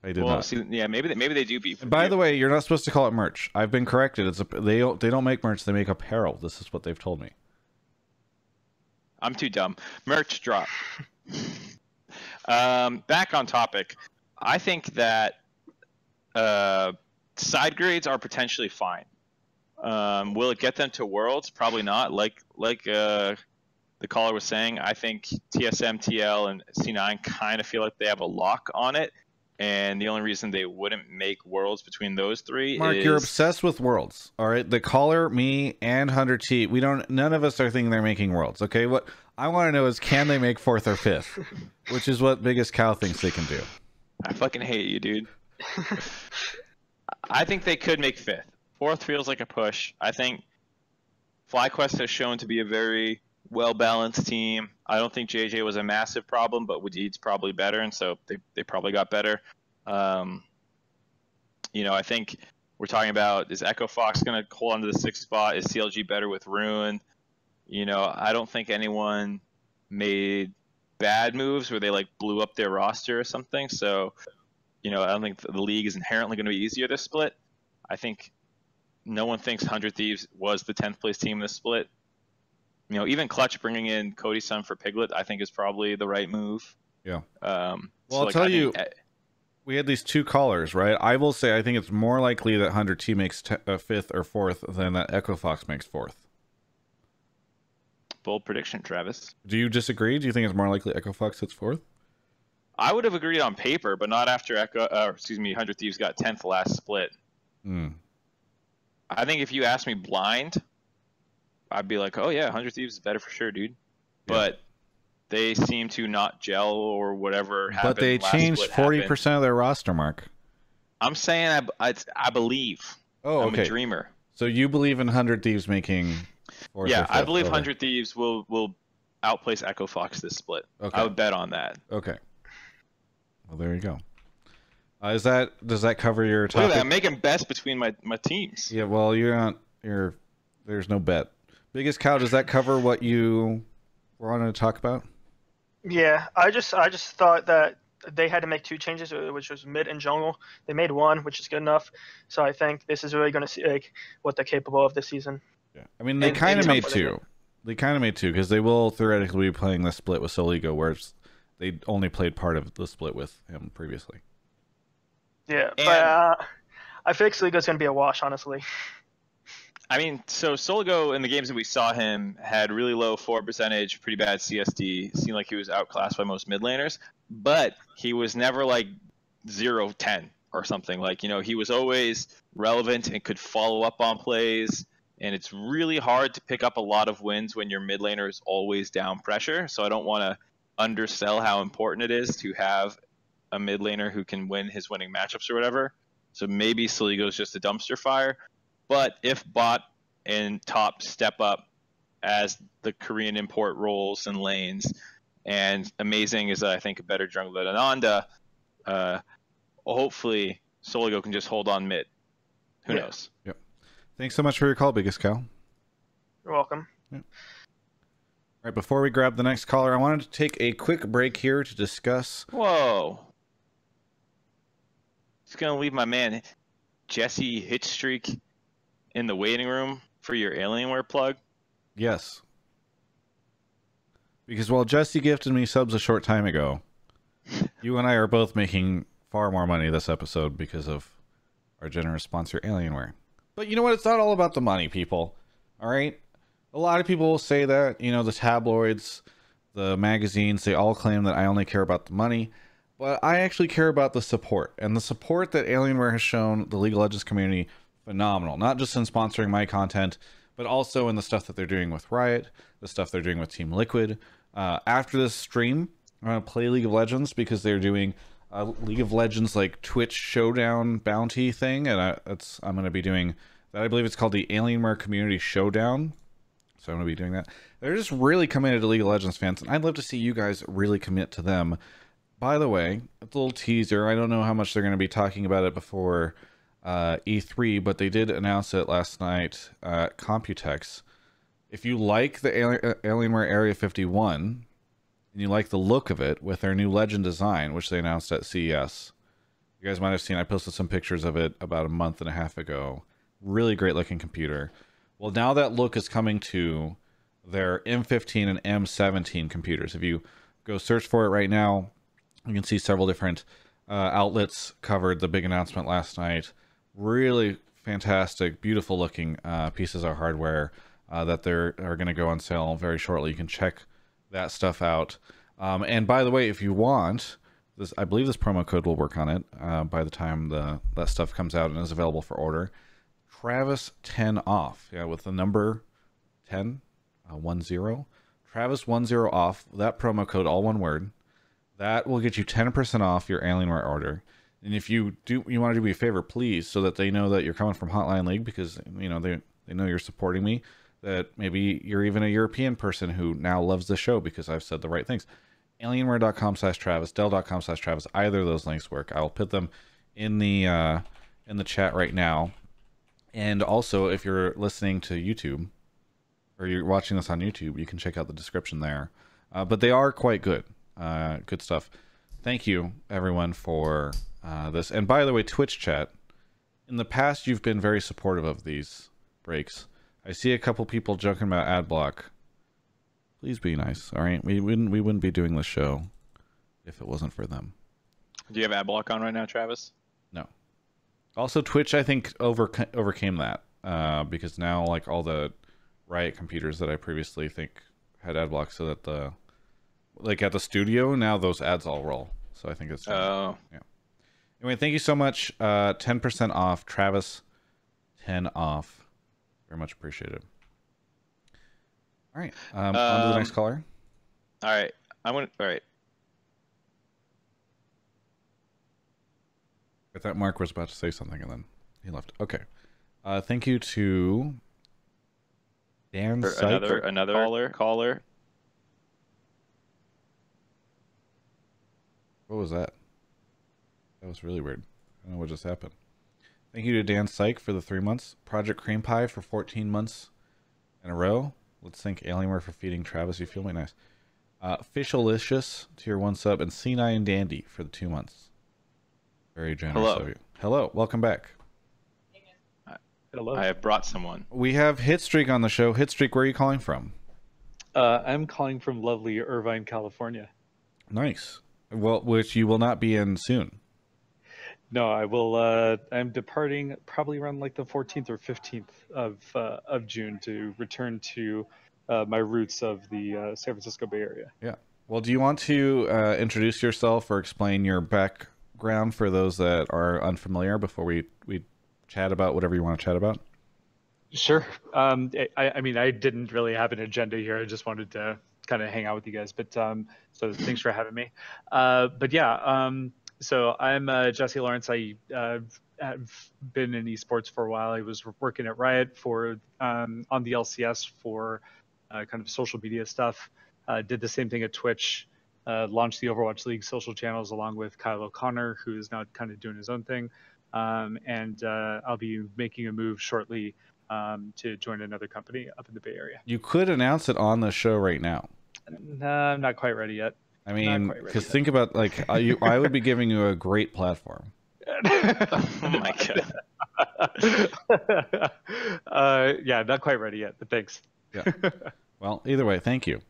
I did well, not. see, yeah, maybe they, maybe they do beef. By you. the way, you're not supposed to call it merch. I've been corrected. It's a, they don't they don't make merch. They make apparel. This is what they've told me. I'm too dumb. Merch drop. um, back on topic. I think that uh, side grades are potentially fine. Um, will it get them to worlds? Probably not. Like like uh, the caller was saying, I think TSM, TL, and C9 kind of feel like they have a lock on it. And the only reason they wouldn't make worlds between those three Mark, is you're obsessed with worlds. All right, the caller, me, and 100T. We don't. None of us are thinking they're making worlds. Okay, what I want to know is can they make fourth or fifth, which is what Biggest Cow thinks they can do. I fucking hate you, dude. I think they could make fifth. Fourth feels like a push. I think FlyQuest has shown to be a very well balanced team. I don't think JJ was a massive problem, but Wadid's probably better, and so they, they probably got better. Um, you know, I think we're talking about is Echo Fox going to hold on to the sixth spot? Is CLG better with Ruin? You know, I don't think anyone made bad moves where they like blew up their roster or something. So, you know, I don't think the league is inherently going to be easier to split. I think no one thinks 100 Thieves was the 10th place team in the split. You know, even Clutch bringing in Cody Sun for Piglet, I think is probably the right move. Yeah. Um, well, I'll like, tell I you, think, we had these two callers, right? I will say I think it's more likely that 100 T makes t- uh, fifth or fourth than that Echo Fox makes fourth. Bold prediction, Travis. Do you disagree? Do you think it's more likely Echo Fox hits fourth? I would have agreed on paper, but not after Echo. Uh, excuse me, Hundred Thieves got tenth last split. Hmm. I think if you ask me blind, I'd be like, oh yeah, Hundred Thieves is better for sure, dude. Yeah. But they seem to not gel or whatever. But they changed forty percent of their roster, Mark. I'm saying I, I, I believe. Oh, I'm okay. a dreamer. So you believe in Hundred Thieves making yeah, I believe Hundred Thieves will will outplace Echo Fox this split. Okay. I would bet on that. Okay. Well, there you go. Uh, is that does that cover your topic? Look at that, I'm making bets between my, my teams. Yeah, well, you're not. You're there's no bet. Biggest cow. Does that cover what you were wanting to talk about? Yeah, I just I just thought that they had to make two changes, uh, which was mid and jungle. They made one, which is good enough. So I think this is really going to see like what they're capable of this season. Yeah, I mean they kind of made two. They kind of made two because they will theoretically be playing the split with Soligo, whereas they only played part of the split with him previously. Yeah, and, but uh, I think like Soligo's going to be a wash, honestly. I mean, so Soligo in the games that we saw him had really low four percentage, pretty bad CSD. Seemed like he was outclassed by most mid laners, but he was never like 0 10 or something. Like, you know, he was always relevant and could follow up on plays and it's really hard to pick up a lot of wins when your mid laner is always down pressure. So I don't want to undersell how important it is to have a mid laner who can win his winning matchups or whatever. So maybe Soligo is just a dumpster fire. But if bot and top step up as the Korean import roles and lanes, and amazing is I think a better jungle than Ananda, uh, hopefully Soligo can just hold on mid. Who yeah. knows? Yep. Thanks so much for your call, Biggest Cow. You're welcome. Yeah. All right, before we grab the next caller, I wanted to take a quick break here to discuss. Whoa. Just gonna leave my man Jesse Hitstreak in the waiting room for your Alienware plug. Yes. Because while Jesse gifted me subs a short time ago, you and I are both making far more money this episode because of our generous sponsor, Alienware. But you know what? It's not all about the money, people. All right? A lot of people will say that, you know, the tabloids, the magazines, they all claim that I only care about the money. But I actually care about the support. And the support that Alienware has shown the League of Legends community, phenomenal. Not just in sponsoring my content, but also in the stuff that they're doing with Riot, the stuff they're doing with Team Liquid. Uh, after this stream, I'm going to play League of Legends because they're doing a League of Legends like Twitch Showdown bounty thing, and I, I'm going to be doing that. I believe it's called the Alienware Community Showdown. So I'm going to be doing that. They're just really committed to League of Legends fans, and I'd love to see you guys really commit to them. By the way, it's a little teaser. I don't know how much they're going to be talking about it before uh, E3, but they did announce it last night at Computex. If you like the Alienware Area 51, and you like the look of it with their new Legend design, which they announced at CES. You guys might have seen, I posted some pictures of it about a month and a half ago. Really great looking computer. Well, now that look is coming to their M15 and M17 computers. If you go search for it right now, you can see several different uh, outlets covered the big announcement last night. Really fantastic, beautiful looking uh, pieces of hardware uh, that they're are going to go on sale very shortly. You can check that stuff out. Um, and by the way, if you want, this I believe this promo code will work on it uh, by the time the that stuff comes out and is available for order. Travis ten off, yeah, with the number 10, uh, one zero. Travis one zero off. That promo code, all one word. That will get you 10% off your Alienware order. And if you do, you want to do me a favor, please, so that they know that you're coming from Hotline League because you know they they know you're supporting me. That maybe you're even a European person who now loves the show because I've said the right things. Alienware.com slash Travis, Dell.com slash Travis. Either of those links work. I will put them in the uh, in the chat right now. And also, if you're listening to YouTube or you're watching this on YouTube, you can check out the description there. Uh, but they are quite good. Uh, good stuff. Thank you, everyone, for uh, this. And by the way, Twitch chat, in the past, you've been very supportive of these breaks. I see a couple people joking about ad block. Please be nice, all right? We wouldn't we wouldn't be doing this show if it wasn't for them. Do you have ad block on right now, Travis? No. Also, Twitch, I think over overcame that uh, because now like all the Riot computers that I previously think had ad block, so that the like at the studio now those ads all roll. So I think it's Oh, yeah. Anyway, thank you so much. Uh, ten percent off, Travis. Ten off. Very much appreciated. All right, um, on to the next Um, caller. all right. I'm gonna. All right. I thought Mark was about to say something and then he left. Okay. Uh, thank you to Dan For Syke. another another caller. Caller. What was that? That was really weird. I don't know what just happened. Thank you to Dan Syke for the three months. Project Cream Pie for 14 months in a row. Let's thank Alienware for feeding Travis. You feel me nice. Uh, Fishalicious, tier one sub, and C9 and Dandy for the two months. Very generous Hello. of you. Hello, welcome back. Hello. I have brought someone. We have Hitstreak on the show. Hitstreak, where are you calling from? Uh, I'm calling from lovely Irvine, California. Nice. Well, which you will not be in soon. No, I will. Uh, I'm departing probably around like the 14th or 15th of uh, of June to return to uh, my roots of the uh, San Francisco Bay Area. Yeah. Well, do you want to uh, introduce yourself or explain your background for those that are unfamiliar before we, we chat about whatever you want to chat about? Sure. Um, I, I mean, I didn't really have an agenda here. I just wanted to kind of hang out with you guys. But um, so thanks for having me. Uh, but yeah, um, so I'm uh, Jesse Lawrence. I uh, have been in esports for a while. I was working at Riot for um, on the LCS for uh, kind of social media stuff. Uh, did the same thing at Twitch. Uh, launched the Overwatch League social channels along with Kyle O'Connor, who is now kind of doing his own thing. Um, and uh, I'll be making a move shortly um, to join another company up in the Bay Area. You could announce it on the show right now. No, I'm not quite ready yet. I mean, because think about like I, you, I would be giving you a great platform. Oh my god. uh, yeah, not quite ready yet, but thanks. Well, either way, thank you.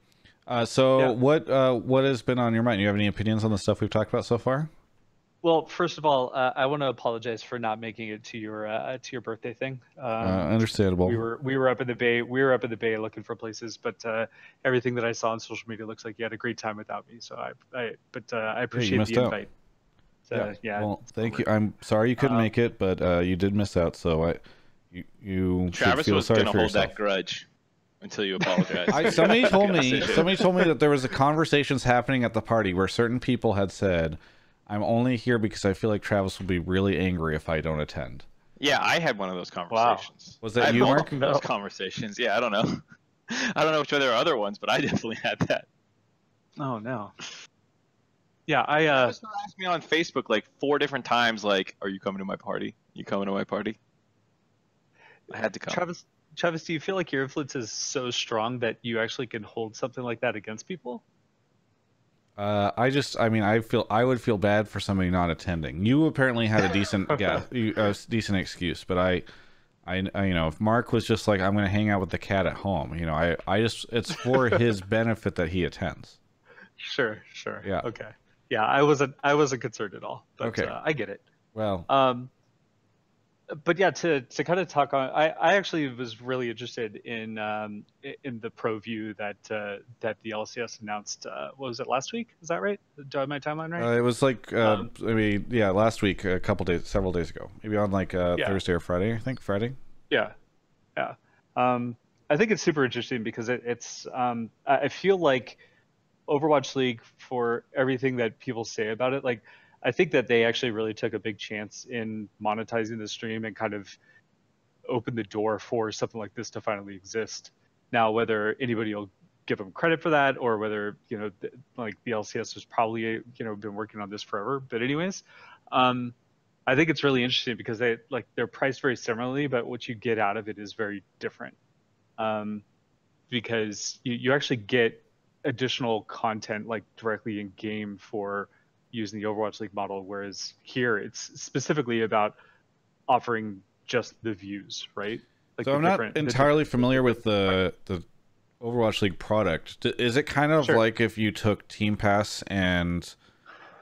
Uh, so, Yeah. what uh, what has been on your mind? Do you have any opinions on the stuff we've talked about so far? Well, first of all, uh, I want to apologize for not making it to your uh, to your birthday thing. Um, uh, understandable. we were we were up in the bay. We were up in the bay looking for places, but uh, everything that I saw on social media looks like you had a great time without me. So I, I but uh, I appreciate missed the out. invite. So, yeah. Well, thank you. I'm sorry you couldn't Um, make it, but uh, you did miss out. So I, you, you Travis feel was sorry gonna hold yourself. that grudge until you apologize. I, somebody told me somebody told me that there was a conversations happening at the party where certain people had said, "I'm only here because I feel like Travis will be really angry if I don't attend." Yeah, I had one of those conversations. Wow. Was that I you, Mark? multiple of those conversations. Yeah, I don't know. I don't know if there are other ones, but I definitely had that. Oh no. Yeah, I uh, Travis asked me on Facebook like four different times, like, "Are you coming to my party? You coming to my party?" I had to come. Travis. Travis, do you feel like your influence is so strong that you actually can hold something like that against people? Uh, I just, I mean, I feel I would feel bad for somebody not attending. You apparently had a decent, yeah, a decent excuse, but I, I, I, you know, if Mark was just like, I'm going to hang out with the cat at home, you know, I, I just, it's for his benefit that he attends. Sure, sure. Yeah. Okay. Yeah, I wasn't. I wasn't concerned at all. But, Okay. Uh, I get it. Well, Um, but yeah, to to kind of talk on, I, I actually was really interested in um, in the pro view that uh, that the LCS announced. Uh, what was it last week? Is that right? Do I have my timeline right? uh, it was like, uh, Um, I mean, yeah, last week, a couple days, several days ago, maybe on like uh, Yeah. Thursday or Friday, I think Friday. Yeah, yeah. Um, I think it's super interesting because it, it's. Um, I I feel like Overwatch League for everything that people say about it. Like, I think that they actually really took a big chance in monetizing the stream and kind of opened the door for something like this to finally exist. Now, whether anybody will give them credit for that or whether you know th- like the LCS has probably you know been working on this forever, but anyways, um, I think it's really interesting because they like they're priced very similarly, but what you get out of it is very different. Um, because you, you actually get additional content like directly in game for using the Overwatch League model, whereas here it's specifically about offering just the views, right? Like so I'm not entirely familiar with the the Overwatch League product. Is it kind of sure. like if you took Team Pass and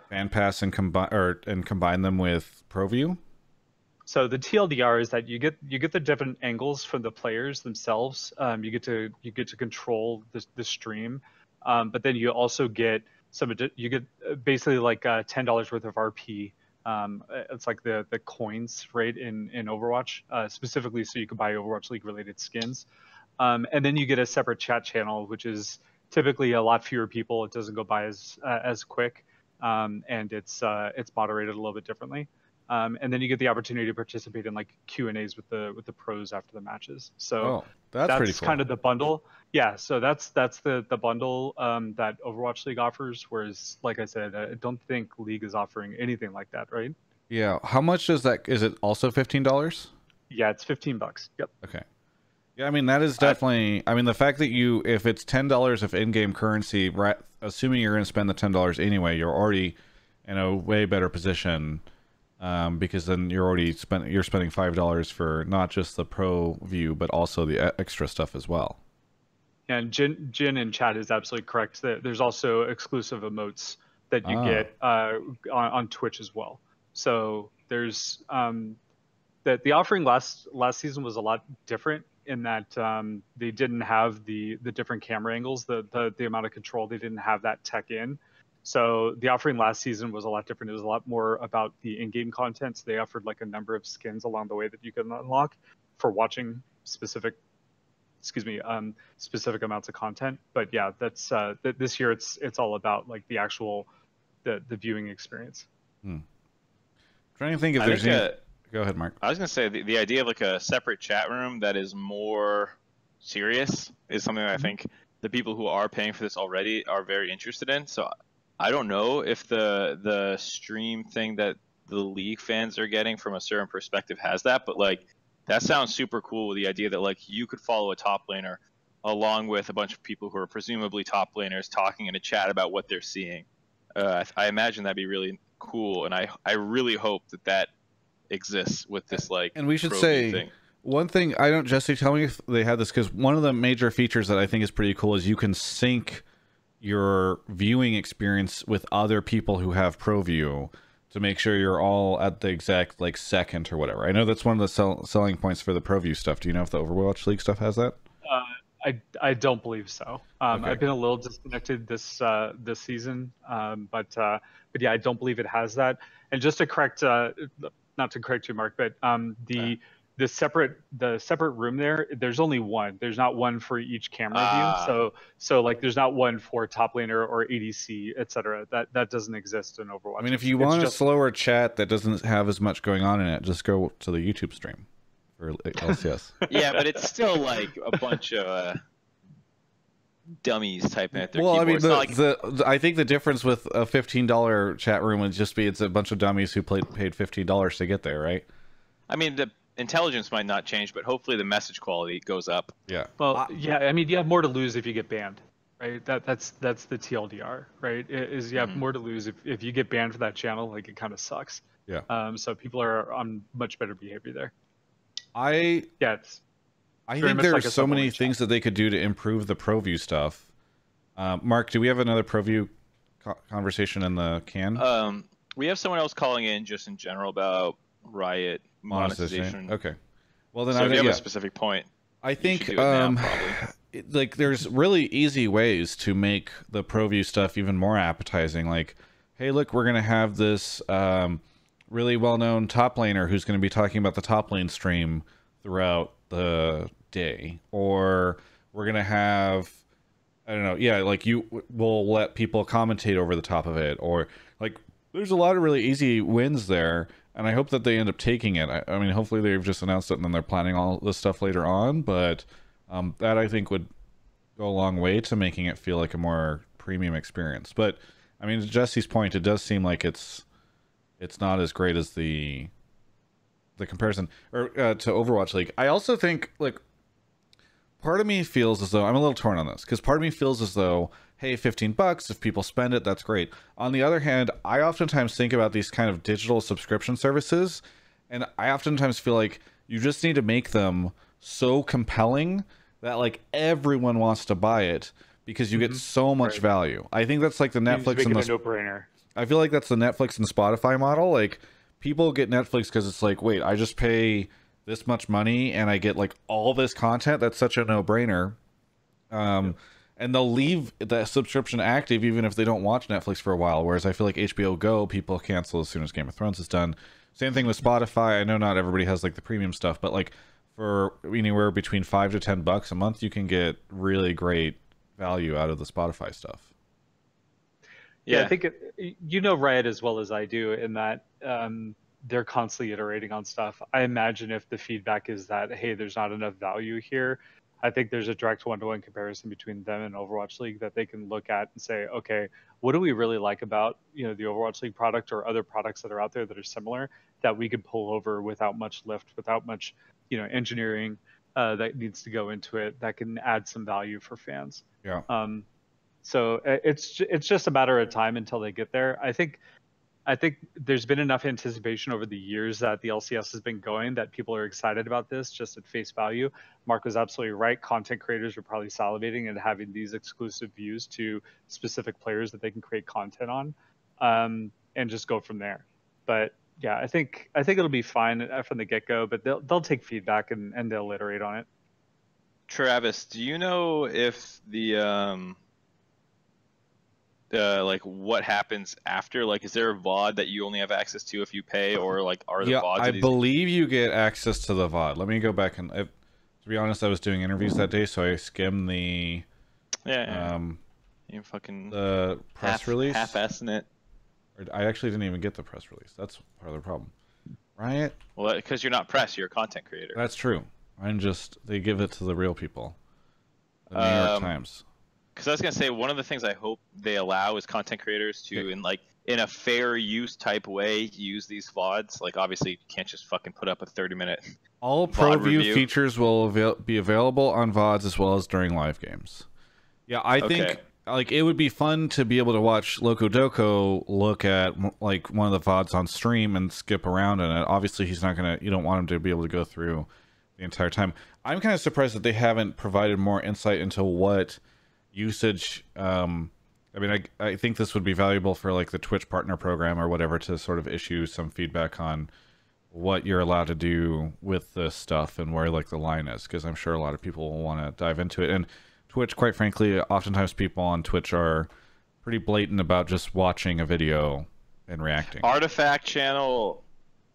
Fan Pass and combine or and combine them with ProView? So the TLDR is that you get you get the different angles from the players themselves. Um, you get to you get to control the the stream, um, but then you also get some you get uh, basically like uh, ten dollars worth of RP. Um, it's like the the coins right in in Overwatch uh, specifically, so you can buy Overwatch League related skins. Um, and then you get a separate chat channel, which is typically a lot fewer people. It doesn't go by as uh, as quick, um, and it's uh, it's moderated a little bit differently. Um, and then you get the opportunity to participate in like Q and A's with the with the pros after the matches. So oh, that's, that's cool. kind of the bundle. Yeah, so that's that's the the bundle um, that Overwatch League offers. Whereas, like I said, I don't think League is offering anything like that, right? Yeah. How much does that? Is it also fifteen dollars? Yeah, it's fifteen bucks. Yep. Okay. Yeah, I mean that is definitely. I mean the fact that you, if it's ten dollars of in-game currency, right, assuming you're going to spend the ten dollars anyway, you're already in a way better position um, because then you're already spent. You're spending five dollars for not just the pro view, but also the extra stuff as well. Yeah, And Jin, Jin in chat is absolutely correct. That there's also exclusive emotes that you ah. get uh, on, on Twitch as well. So there's um, that the offering last last season was a lot different in that um, they didn't have the the different camera angles, the, the the amount of control. They didn't have that tech in. So the offering last season was a lot different. It was a lot more about the in-game content. So they offered like a number of skins along the way that you can unlock for watching specific, excuse me, um, specific amounts of content. But yeah, that's uh, th- this year. It's it's all about like the actual the the viewing experience. Hmm. trying to think if I there's think, any. Uh, Go ahead, Mark. I was gonna say the, the idea of like a separate chat room that is more serious is something that I mm-hmm. think the people who are paying for this already are very interested in. So I don't know if the the stream thing that the league fans are getting from a certain perspective has that, but like that sounds super cool with the idea that like you could follow a top laner along with a bunch of people who are presumably top laners talking in a chat about what they're seeing. Uh, I, I imagine that'd be really cool, and I I really hope that that exists with this like. And we should say thing. one thing. I don't. Jesse, tell me if they had this because one of the major features that I think is pretty cool is you can sync your viewing experience with other people who have ProView to make sure you're all at the exact like second or whatever. I know that's one of the sell- selling points for the ProView stuff. Do you know if the Overwatch League stuff has that? Uh, I, I don't believe so. Um, okay. I've been a little disconnected this uh, this season, um, but uh, but yeah, I don't believe it has that. And just to correct uh, not to correct you, Mark, but um, the yeah. The separate the separate room there, there's only one. There's not one for each camera view. Ah. So so like there's not one for top laner or ADC, etc. That that doesn't exist in Overwatch. I mean, if you it's want just... a slower chat that doesn't have as much going on in it, just go to the YouTube stream for LCS. yeah, but it's still like a bunch of. Uh dummies typing at their well, I mean, the, like... the, I think the difference with a fifteen dollar chat room would just be it's a bunch of dummies who played paid fifteen dollars to get there, right? I mean, the intelligence might not change, but hopefully the message quality goes up. Yeah. Well, yeah. I mean, you have more to lose if you get banned, right? That that's that's the TLDR, right? Is you have mm-hmm. more to lose if if you get banned for that channel, like it kind of sucks. Yeah. Um. So people are on much better behavior there. I yeah. It's, I think there's like so many things that they could do to improve the ProView stuff. Uh, Mark, do we have another ProView co- conversation in the can? Um, we have someone else calling in just in general about Riot monetization. Okay. Well, then so I if you have yeah. a specific point. I think um, now, like there's really easy ways to make the ProView stuff even more appetizing. Like, hey, look, we're gonna have this um, really well-known top laner who's going to be talking about the top lane stream throughout the day or we're gonna have I don't know. Yeah, like you w- will let people commentate over the top of it, or like there's a lot of really easy wins there, and I hope that they end up taking it. I, I mean, hopefully they've just announced it and then they're planning all this stuff later on, but um, that I think would go a long way to making it feel like a more premium experience. But I mean, to Jesse's point, it does seem like it's it's not as great as the the comparison or uh, to Overwatch League. I also think like part of me feels as though I'm a little torn on this because part of me feels as though hey 15 bucks if people spend it that's great on the other hand i oftentimes think about these kind of digital subscription services and i oftentimes feel like you just need to make them so compelling that like everyone wants to buy it because you get Mhm. so much Right. value i think that's like the netflix and the no-brainer. I feel like that's the Netflix and Spotify model. Like people get Netflix because it's like, wait, I just pay this much money and I get like all this content. That's such a no brainer. Um, and they'll leave the subscription active even if they don't watch Netflix for a while. Whereas I feel like HBO Go, people cancel as soon as Game of Thrones is done. Same thing with Spotify. I know not everybody has like the premium stuff, but like for anywhere between five to ten bucks a month, you can get really great value out of the Spotify stuff. Yeah, Yeah. I think it, you know Riot as well as I do in that um, they're constantly iterating on stuff. I imagine if the feedback is that hey, there's not enough value here, I think there's a direct one-to-one comparison between them and Overwatch League that they can look at and say, okay, what do we really like about you know the Overwatch League product or other products that are out there that are similar that we could pull over without much lift, without much you know engineering uh, that needs to go into it that can add some value for fans. Yeah. Um, so uh, it's it's just a matter of time until they get there. I think I think there's been enough anticipation over the years that the LCS has been going that people are excited about this just at face value. Mark was absolutely right. Content creators are probably salivating and having these exclusive views to specific players that they can create content on, um, and just go from there. But yeah, I think I think it'll be fine uh, from the get go. But they'll they'll take feedback and, and they'll iterate on it. Travis, do you know if the um the like what happens after? Like, is there a VOD that you only have access to if you pay, or like are the yeah, VODs? I believe you get access to the VOD. Let me go back and. I, to be honest, I was doing interviews that day, so I skimmed the yeah, um you fucking the press half, release. half-assing it. I actually didn't even get the press release. That's part of the problem. Riot. Well, because you're not press, you're a content creator. That's true. I'm just they give it to the real people. The New York Um, Times. Because I was gonna say one of the things I hope they allow is content creators to, in like in a fair use type way, use these VODs. Like obviously, you can't just fucking put up a 30 minute. All VOD ProView review. features will avail- be available on VODs as well as during live games. Yeah, I Okay. think like it would be fun to be able to watch Loco Doco look at like one of the VODs on stream and skip around in it. Obviously, he's not gonna. You don't want him to be able to go through the entire time. I'm kind of surprised that they haven't provided more insight into what usage. Um, I mean, I I think this would be valuable for like the Twitch partner program or whatever to sort of issue some feedback on what you're allowed to do with this stuff and where like the line is because i'm sure a lot of people will want to dive into it and twitch quite frankly oftentimes people on twitch are pretty blatant about just watching a video and reacting Artifact channel.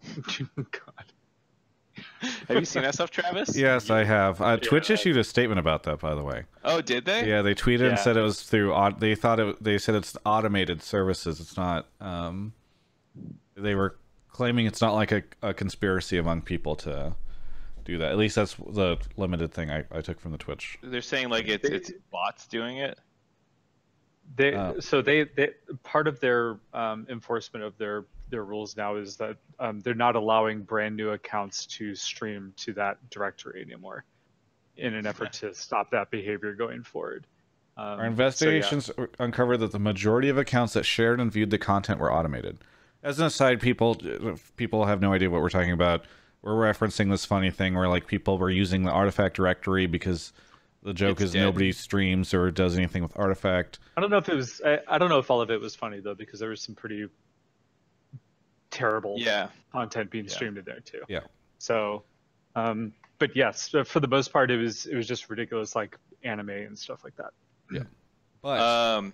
God. Have you seen that stuff, Travis? yes i have uh, twitch Yeah. issued a statement about that by the way Oh, did they? yeah they tweeted and said it was through they thought it they said it's automated services it's not um they were claiming it's not like a, a conspiracy among people to do that at least that's the limited thing i, I took from the twitch They're saying like it's it's bots doing it. They Uh, so they, they part of their um, enforcement of their their rules now is that um, they're not allowing brand new accounts to stream to that directory anymore, in an effort to stop that behavior going forward. Um, Our so, yeah. investigations uncovered that the majority of accounts that shared and viewed the content were automated. As an aside, people people have no idea what we're talking about. We're referencing this funny thing where like people were using the artifact directory because the joke It's is dead. nobody streams or does anything with artifact. I don't know if it was. I, I don't know if all of it was funny though, because there was some pretty terrible Yeah. content being Yeah. streamed in there too. Yeah. So, um, but yes, for the most part, it was it was just ridiculous, like anime and stuff like that. Yeah. But Um.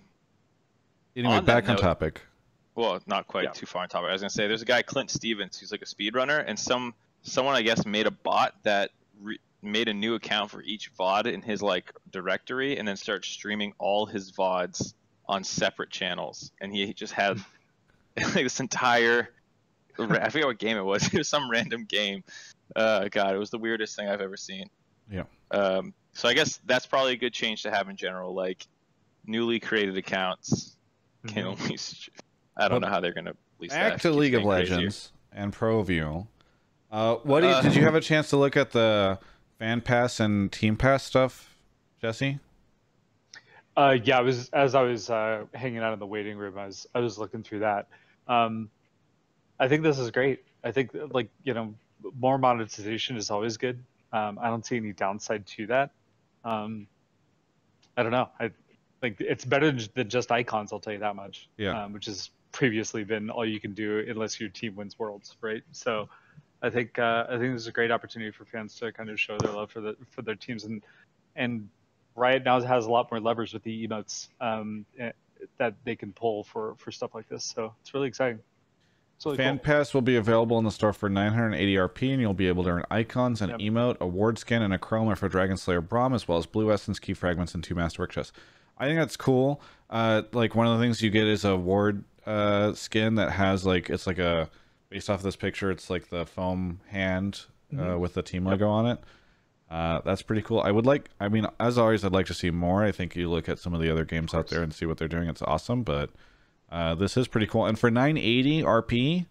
anyway, on that back on note- topic. Well, not quite Yeah. too far on topic. I was gonna say there's a guy Clint Stevens who's like a speedrunner, and some someone I guess made a bot that re- made a new account for each VOD in his like directory, and then started streaming all his VODs on separate channels, and he just had like this entire. I forget what game it was. It was some random game. Uh, God, it was the weirdest thing I've ever seen. Yeah. Um, so I guess that's probably a good change to have in general. Like newly created accounts can Mhm. only. I don't Well, know how they're gonna release Back that. to League of getting crazier. Legends and ProView. Uh, what do you, Uh, did you have a chance to look at the Fan Pass and Team Pass stuff, Jesse? Uh, yeah, I was as I was uh, hanging out in the waiting room. I was I was looking through that. Um, I think this is great. I think like you know more monetization is always good. Um, I don't see any downside to that. Um, I don't know. I think it's better than just icons. I'll tell you that much. Yeah. Um, which has previously been all you can do unless your team wins worlds, right? So, I think uh, I think this is a great opportunity for fans to kind of show their love for the for their teams and and Riot now has a lot more levers with the emotes um, eh, that they can pull for for stuff like this. So it's really exciting. It's really Fan cool. Pass will be available in the store for 980 RP, and you'll be able to earn icons, an Yep. emote, a ward skin, and a chroma for Dragon Slayer Braum, as well as blue essence, key fragments, and two masterwork chests. I think that's cool. Uh, like one of the things you get is a ward uh, skin that has like it's like a based off this picture. It's like the foam hand uh, Mhm. with the team logo on it. Uh, that's pretty cool. I would like. I mean, as always, I'd like to see more. I think you look at some of the other games out there and see what they're doing. It's awesome, but uh, this is pretty cool. And for 980 RP,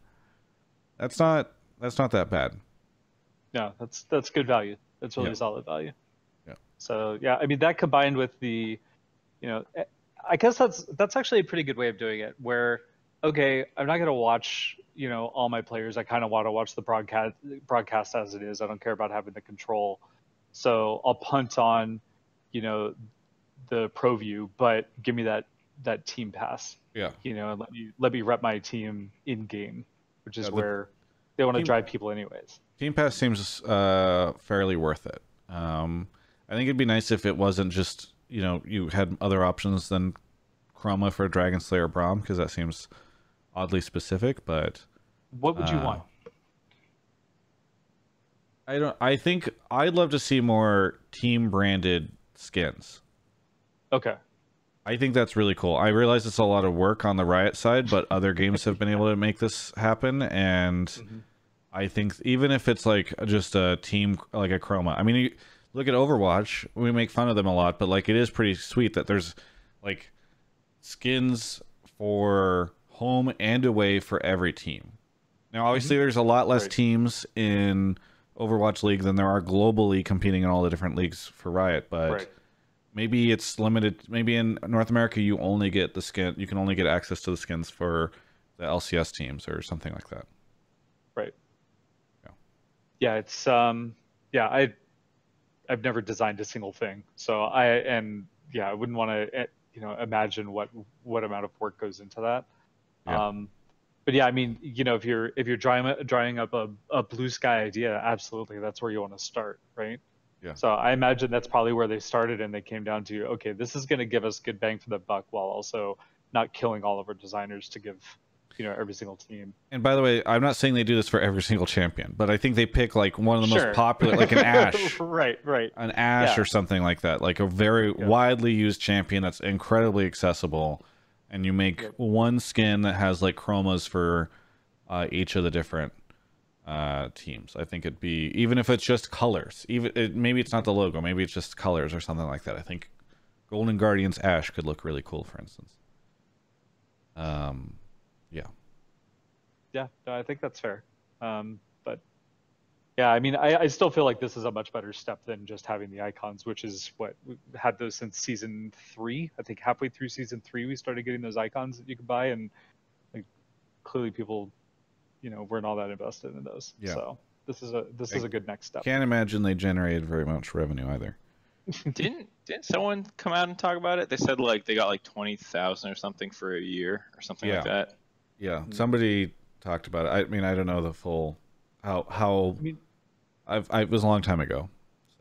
that's not that's not that bad. No, that's that's good value. That's really Yeah. solid value. Yeah. So yeah, I mean that combined with the, you know, eh, I guess that's that's actually a pretty good way of doing it. Where okay, I'm not gonna watch you know all my players. I kind of want to watch the broadcast broadcast as it is. I don't care about having the control. So I'll punt on, you know, the pro view, but give me that that team pass. Yeah. You know, and let me let me rep my team in game, which is Yeah, the- where they want to drive people anyways. Team Pass seems uh, fairly worth it. Um, I think it'd be nice if it wasn't just you know you had other options than Chroma for Dragon Slayer Braum because that seems oddly specific. But What would you Uh, want? I don't. I think I'd love to see more team branded skins. Okay. I think that's really cool. I realize it's a lot of work on the Riot side, but other games have been able to make this happen, and Mhm. I think even if it's like just a team like a Chroma. I mean, you look at Overwatch. We make fun of them a lot, but like it is pretty sweet that there's like skins for home and away for every team. Now, obviously, there's a lot less Right. teams in Overwatch League than there are globally competing in all the different leagues for Riot, but Right. Maybe it's limited maybe in north america you only get the skin you can only get access to the skins for the lcs teams or something like that Right. Yeah. Yeah, it's um yeah, I I've never designed a single thing. So I and yeah, I wouldn't want to you know imagine what what amount of work goes into that. Yeah. Um but yeah, I mean, you know, if you're if you're drawing drawing up a, a blue sky idea, absolutely, that's where you want to start, right? Yeah. So I imagine that's probably where they started, and they came down to, okay, this is going to give us good bang for the buck, while also not killing all of our designers to give, you know, every single team. and by the way i'm not saying they do this for every single champion but i think they pick like one of the Sure. most popular like an ash right, right. an ash Yeah. or something like that like a very Yeah. widely used champion that's incredibly accessible and you make one skin that has like chromas for uh, each of the different uh, teams. I think it'd be even if it's just colors. Even it, maybe it's not the logo. Maybe it's just colors or something like that. I think Golden Guardians Ash could look really cool, for instance. Um, yeah. Yeah, no, I think that's fair. Um, but yeah, I mean, I, I still feel like this is a much better step than just having the icons, which is what we had those since season three. I think halfway through season three, we started getting those icons that you could buy, and like clearly people, you know, weren't all that invested in those. Yeah. So this is a this is a good next step. Can't imagine they generated very much revenue either. Didn't didn't someone come out and talk about it? They said like they got like twenty thousand or something for a year or something like Yeah. that. Yeah, Hmm. somebody talked about it. I mean, I don't know the full how how I mean, I've I, it was a long time ago.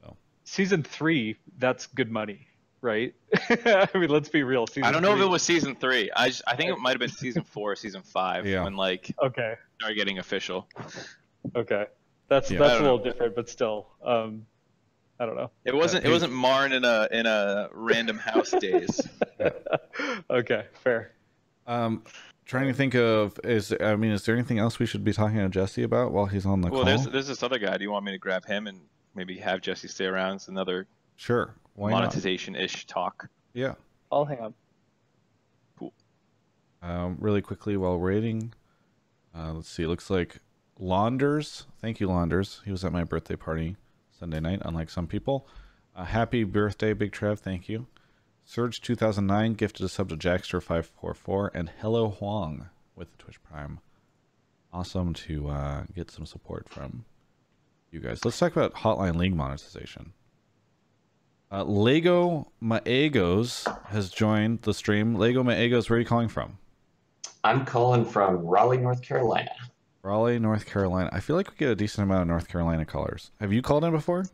So season three, that's good money, right? I mean, let's be real. Season I don't know if it was season three. I just, I think it might have been season four or season five Yeah. when like Okay. it started getting official. Okay, that's Yeah. That's a little know. different, but still. Um, I don't know. It wasn't. It wasn't Marn in a in a random house days. okay, fair. Um, trying to think of is I mean, is there anything else we should be talking to Jesse about while he's on the Well, call? there's there's this other guy. Do you want me to grab him and maybe have Jesse stay around? It's another Sure. Why monetization ish talk. Yeah. I'll hang up. Cool. Um, really quickly while waiting. Uh, let's see. It looks like Launders. Thank you, Launders. He was at my birthday party Sunday night, unlike some people. Uh, happy birthday, Big Trev. Thank you. Surge 2009 gifted a sub to Jackster544 and Hello Huang with the Twitch Prime. Awesome to uh, get some support from you guys. Let's talk about Hotline League monetization. Uh, Lego Maegos has joined the stream. Lego Maegos, where are you calling from? I'm calling from Raleigh, North Carolina. Raleigh, North Carolina. I feel like we get a decent amount of North Carolina callers. Have you called in before?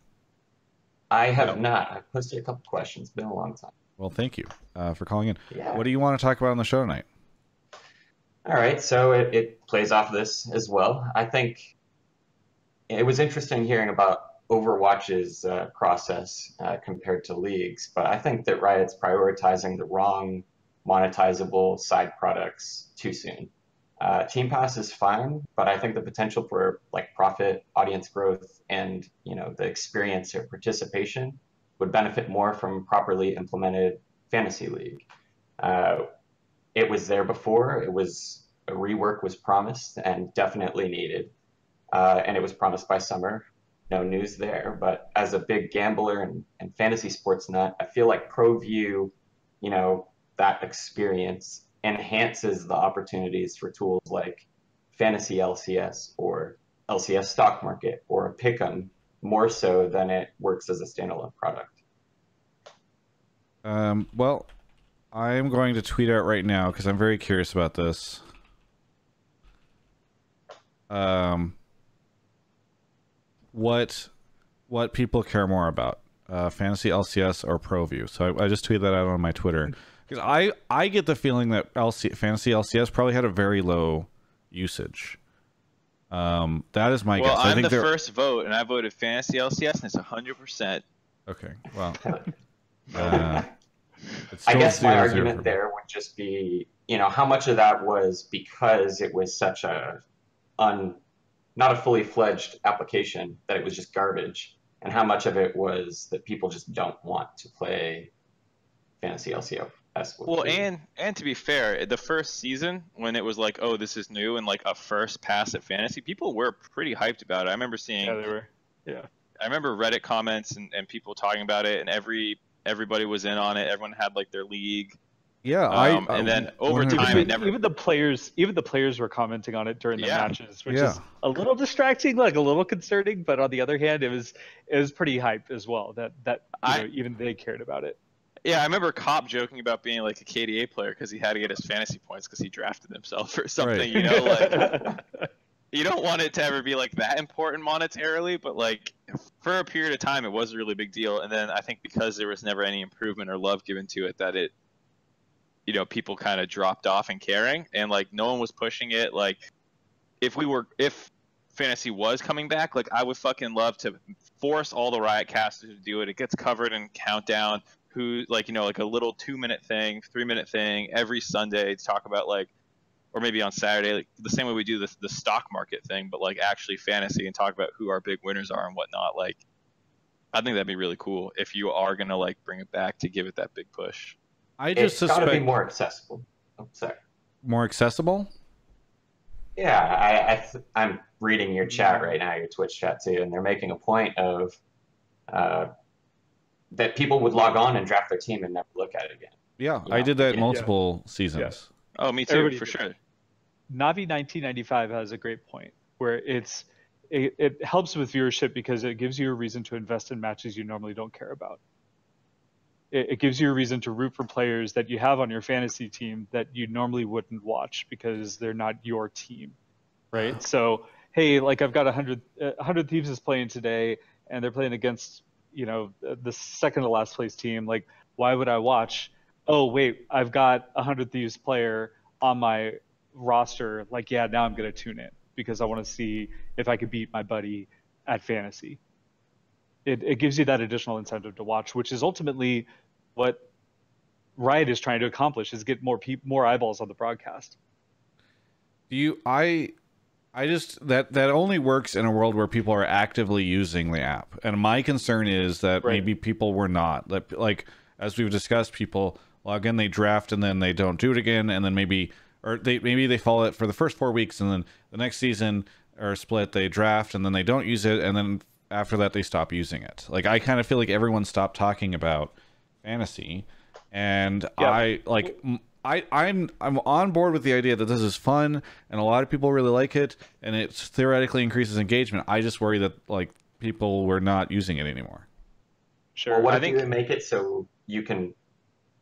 I have not. I've posted a couple questions. Been a long time. Well, thank you uh, for calling in. Yeah. What do you want to talk about on the show tonight? All right, so it, it plays off this as well. I think it was interesting hearing about Overwatch's uh, process uh, compared to leagues, but I think that Riot's prioritizing the wrong monetizable side products too soon. Uh, Team Pass is fine, but I think the potential for like profit, audience growth, and you know the experience or participation would benefit more from properly implemented fantasy league. Uh, it was there before. It was a rework was promised and definitely needed, uh, and it was promised by summer. No news there. But as a big gambler and, and fantasy sports nut, I feel like ProView, you know, that experience enhances the opportunities for tools like fantasy LCS or LCS stock market or pick'em more so than it works as a standalone product. Um, well, I'm going to tweet out right now because I'm very curious about this. Um, what what people care more about, uh, fantasy LCS or ProView? So I, I just tweeted that out on my Twitter because I I get the feeling that LC fantasy LCS probably had a very low usage. Um, that is my well, guess. I I'm think the they're first vote, and I voted fantasy LCS, and it's 100. percent okay. Well, uh, I guess my zero, zero argument there would just be, you know, how much of that was because it was such a un, not a fully fledged application that it was just garbage, and how much of it was that people just don't want to play fantasy LCS. with Well, and and to be fair, the first season when it was like, oh, this is new, and like a first pass at fantasy, people were pretty hyped about it. I remember seeing, Yeah, they were. Yeah. I remember Reddit comments and, and people talking about it, and every everybody was in on it. Everyone had like their league. Yeah, Um, I and I- then over 100%. time, it even, never- even the players, even the players were commenting on it during the Yeah. matches, which Yeah. is a little distracting, like a little concerning. But on the other hand, it was it was pretty hype as well. That that you I- know, even they cared about it. Yeah, I remember Cop joking about being like a KDA player because he had to get his fantasy points because he drafted himself or something. Right. You know, like you don't want it to ever be like that important monetarily, but like for a period of time, it was a really big deal. And then I think because there was never any improvement or love given to it, that it, you know, people kind of dropped off in caring, and like no one was pushing it. Like if we were, if fantasy was coming back, like I would fucking love to force all the Riot casters to do it. It gets covered in countdown. Who like you know like a little two minute thing, three minute thing every Sunday to talk about like or maybe on Saturday, like the same way we do the the stock market thing, but like actually fantasy and talk about who our big winners are and whatnot. Like, I think that'd be really cool if you are gonna like bring it back to give it that big push. I it's just got to be more accessible. Oh, sorry. more accessible. Yeah, I, I th- I'm reading your chat right now, your Twitch chat too, and they're making a point of uh, that people would log on and draft their team and never look at it again. Yeah, Yeah. I did that Yeah. multiple seasons. Oh, me too, Everybody for did. sure. Navi 1995 has a great point where it's it, it helps with viewership because it gives you a reason to invest in matches you normally don't care about. It, it gives you a reason to root for players that you have on your fantasy team that you normally wouldn't watch because they're not your team, right? So hey, like I've got a hundred hundred thieves is playing today, and they're playing against you know the second to last place team. Like why would I watch? Oh wait, I've got a hundred thieves player on my roster, like, yeah, now I'm going to tune in because I want to see if I could beat my buddy at fantasy. it, it gives you that additional incentive to watch, which is ultimately what Riot is trying to accomplish is get more people more eyeballs on the broadcast. Do you I I just that that only works in a world where people are actively using the app. And my concern is that Right. maybe people were not. That like as we've discussed, people log in, they draft, and then they don't do it again, and then maybe or they maybe they follow it for the first four weeks, and then the next season or split they draft, and then they don't use it, and then after that they stop using it. Like I kind of feel like everyone stopped talking about fantasy, and Yeah. I like I I'm I'm on board with the idea that this is fun and a lot of people really like it and it theoretically increases engagement. I just worry that like people were not using it anymore. Sure. Well, what I if think- you make it so you can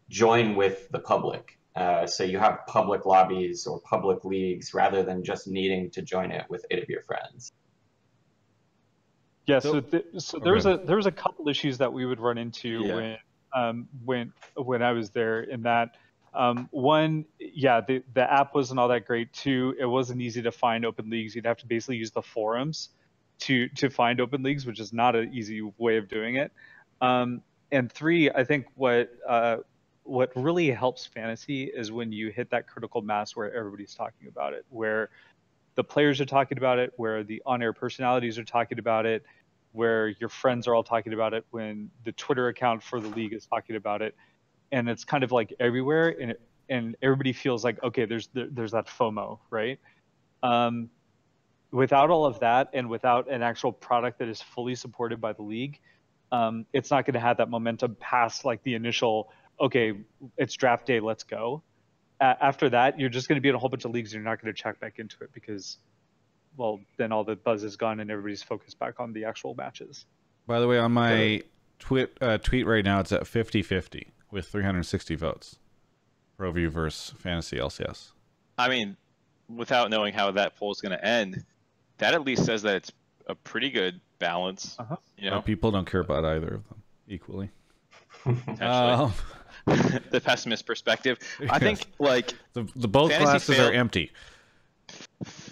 join with the public? Uh, so you have public lobbies or public leagues rather than just needing to join it with eight of your friends. Yeah, So- so th- so Oh, there was a there was a couple issues that we would run into Yeah. when um when when I was there in that um one yeah the the app wasn't all that great. Two it wasn't easy to find open leagues. You'd have to basically use the forums to to find open leagues which is not an easy way of doing it. Um and three I think what uh what really helps fantasy is when you hit that critical mass where everybody's talking about it where the players are talking about it where the on-air personalities are talking about it where your friends are all talking about it when the twitter account for the league is talking about it and it's kind of like everywhere and it, and everybody feels like okay there's there, there's that fomo right? Um, without all of that and without an actual product that is fully supported by the league um, it's not going to have that momentum past like the initial okay it's draft day let's go. After that you're just going to be in a whole bunch of leagues and you're not going to check back into it because well then all the buzz is gone and everybody's focused back on the actual matches By the way, on my tweet uh, tweet right now it's at 50-50 with 360 votes. Pro View versus Fantasy LCS. I mean, without knowing how that poll is going to end, that at least says that it's a pretty good balance. Uh-huh. You know, people don't care about either of them equally. potentially. Um, the pessimist perspective. I think like the the both Fantasy classes failed. are empty.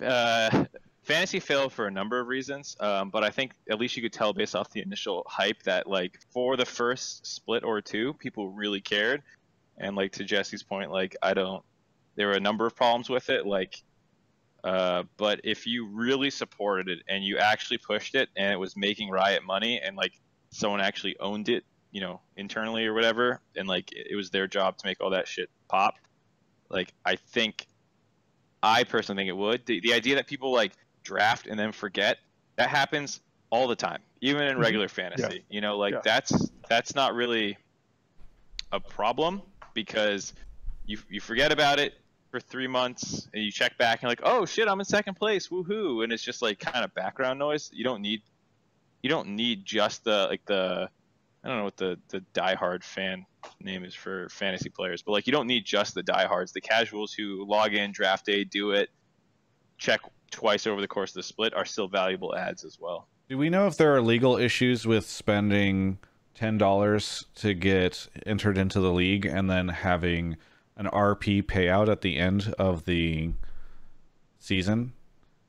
uh, fantasy failed for a number of reasons, um, but I think at least you could tell based off the initial hype that like for the first split or two, people really cared, and like to Jesse's point, like I don't. There were a number of problems with it, like. Uh, but if you really supported it and you actually pushed it and it was making Riot money and like someone actually owned it, you know, internally or whatever, and like it was their job to make all that shit pop, like I think I personally think it would. The, the idea that people like draft and then forget that happens all the time, even in Mhm. regular fantasy. You know, like Yeah. that's that's not really a problem because you you forget about it for three months and you check back and you're like, oh shit, I'm in second place, woohoo! And it's just like kind of background noise. You don't need you don't need just the like the I don't know what the the diehard fan name is for fantasy players, but like you don't need just the diehards. The casuals who log in, draft day, do it, check twice over the course of the split are still valuable ads as well. Do we know if there are legal issues with spending ten dollars to get entered into the league and then having an RP payout at the end of the season?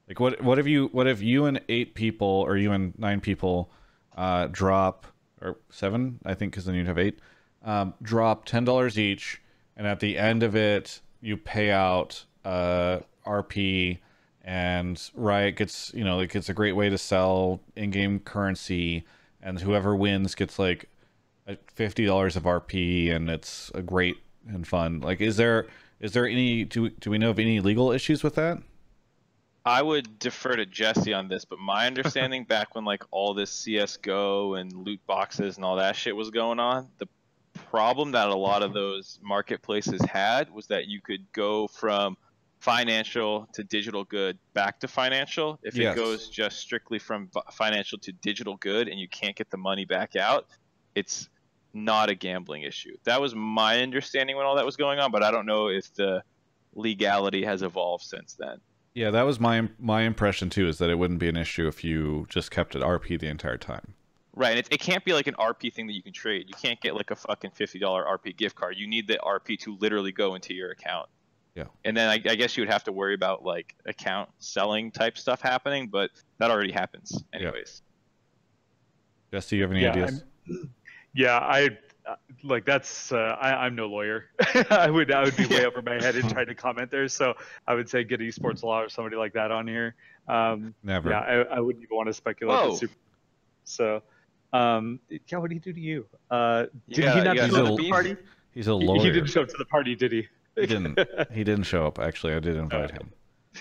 Like what what if you what if you and eight people or you and nine people uh, drop or seven I think because then you'd have eight um, drop ten dollars each and at the end of it you pay out uh, RP and Riot gets you know like it's a great way to sell in-game currency and whoever wins gets like fifty dollars of RP and it's a great and fun. Like is there is there any do, do we know of any legal issues with that? I would defer to Jesse on this, but my understanding back when like all this CS:GO and loot boxes and all that shit was going on, the problem that a lot of those marketplaces had was that you could go from financial to digital good back to financial. If Yes. it goes just strictly from financial to digital good and you can't get the money back out, it's not a gambling issue. That was my understanding when all that was going on, but I don't know if the legality has evolved since then. yeah that was my my impression too is that it wouldn't be an issue if you just kept it RP the entire time Right, and it, it can't be like an RP thing that you can trade. You can't get like a fucking fifty dollar RP gift card. You need the RP to literally go into your account. Yeah. And then I, I guess you would have to worry about like account selling type stuff happening, but that already happens anyways. Jesse, do you have any Yeah, ideas? Yeah, I uh, like that's. Uh, I, I'm no lawyer. I would I would be way over my head and trying to comment there. So I would say get esports law or somebody like that on here. Um, Never. yeah, I, I wouldn't even want to speculate. Whoa. Super, so, um, yeah, what did he do to you? Uh, did gotta- he not you gotta show up the at the party? He's a He- lawyer. He didn't show up to the party, did he? He didn't. He didn't show up. Actually, I did invite him.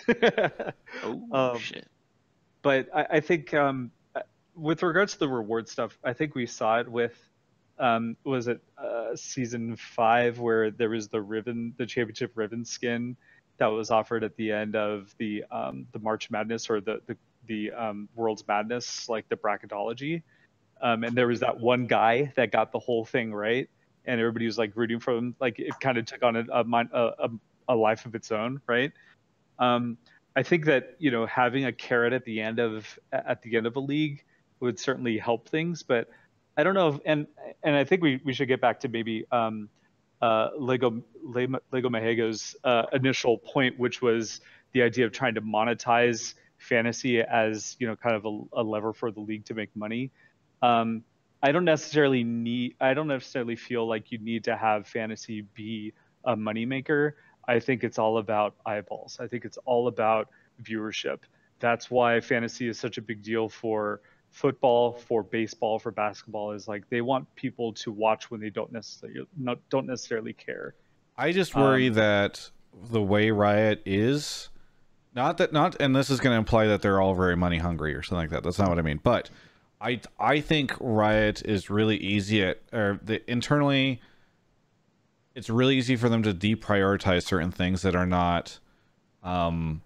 Oh Um, shit. but I, I think um, uh, with regards to the reward stuff, I think we saw it with um, was it uh, season five where there was the ribbon, the championship ribbon skin that was offered at the end of the um, the March Madness or the the, the um, World's Madness, like the bracketology, um, and there was that one guy that got the whole thing right, and everybody was like rooting for him. Like it kind of took on a a, a a life of its own, right? Um, I think that you know having a carrot at the end of at the end of a league would certainly help things, but I don't know if and and I think we, we should get back to maybe um, uh, Lego Le- Lego Mahego's uh, initial point, which was the idea of trying to monetize fantasy as you know kind of a, a lever for the league to make money. Um, I don't necessarily need I don't necessarily feel like you need to have fantasy be a moneymaker. I think it's all about eyeballs. I think it's all about viewership. That's why fantasy is such a big deal for football, for baseball, for basketball. Is like they want people to watch when they don't necessarily not, don't necessarily care. I just worry Um, that the way Riot is, not that not, and this is going to imply that they're all very money hungry or something like that. That's not what I mean. But I I think Riot is really easy at or the internally. It's really easy for them to deprioritize certain things that are not um,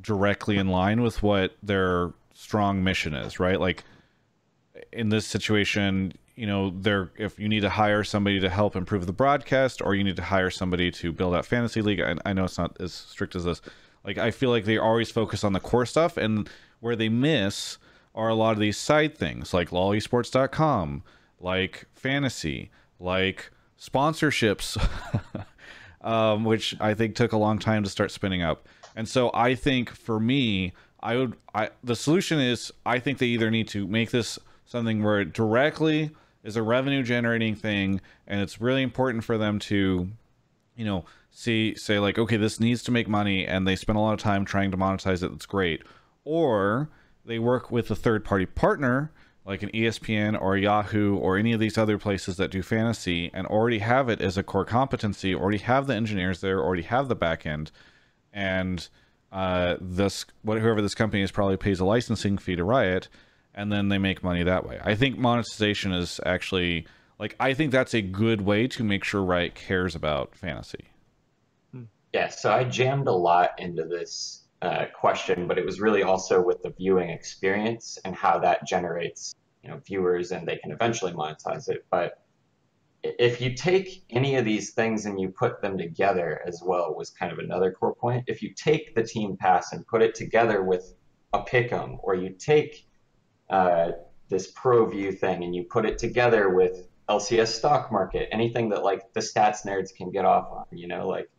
directly in line with what their strong mission is, right? Like in this situation, you know, they're if you need to hire somebody to help improve the broadcast, or you need to hire somebody to build out fantasy league. I, I know it's not as strict as this. Like I feel like they always focus on the core stuff, and where they miss are a lot of these side things, like lolesports.com, like fantasy, like sponsorships, um, which I think took a long time to start spinning up. And so I think for me, I would I the solution is I think they either need to make this something where it directly is a revenue generating thing and it's really important for them to you know see say like okay this needs to make money and they spend a lot of time trying to monetize it that's great or they work with a third party partner like an ESPN or Yahoo or any of these other places that do fantasy and already have it as a core competency already have the engineers there already have the back end and uh, this whoever this company is probably pays a licensing fee to Riot, and then they make money that way. I think monetization is actually like I think that's a good way to make sure Riot cares about fantasy. Yeah, so I jammed a lot into this uh, question, but it was really also with the viewing experience and how that generates, you know, viewers and they can eventually monetize it. But if you take any of these things and you put them together as well, was kind of another core point. If you take the team pass and put it together with a pick'em, or you take uh, this pro view thing and you put it together with LCS stock market, anything that like the stats nerds can get off on, you know, like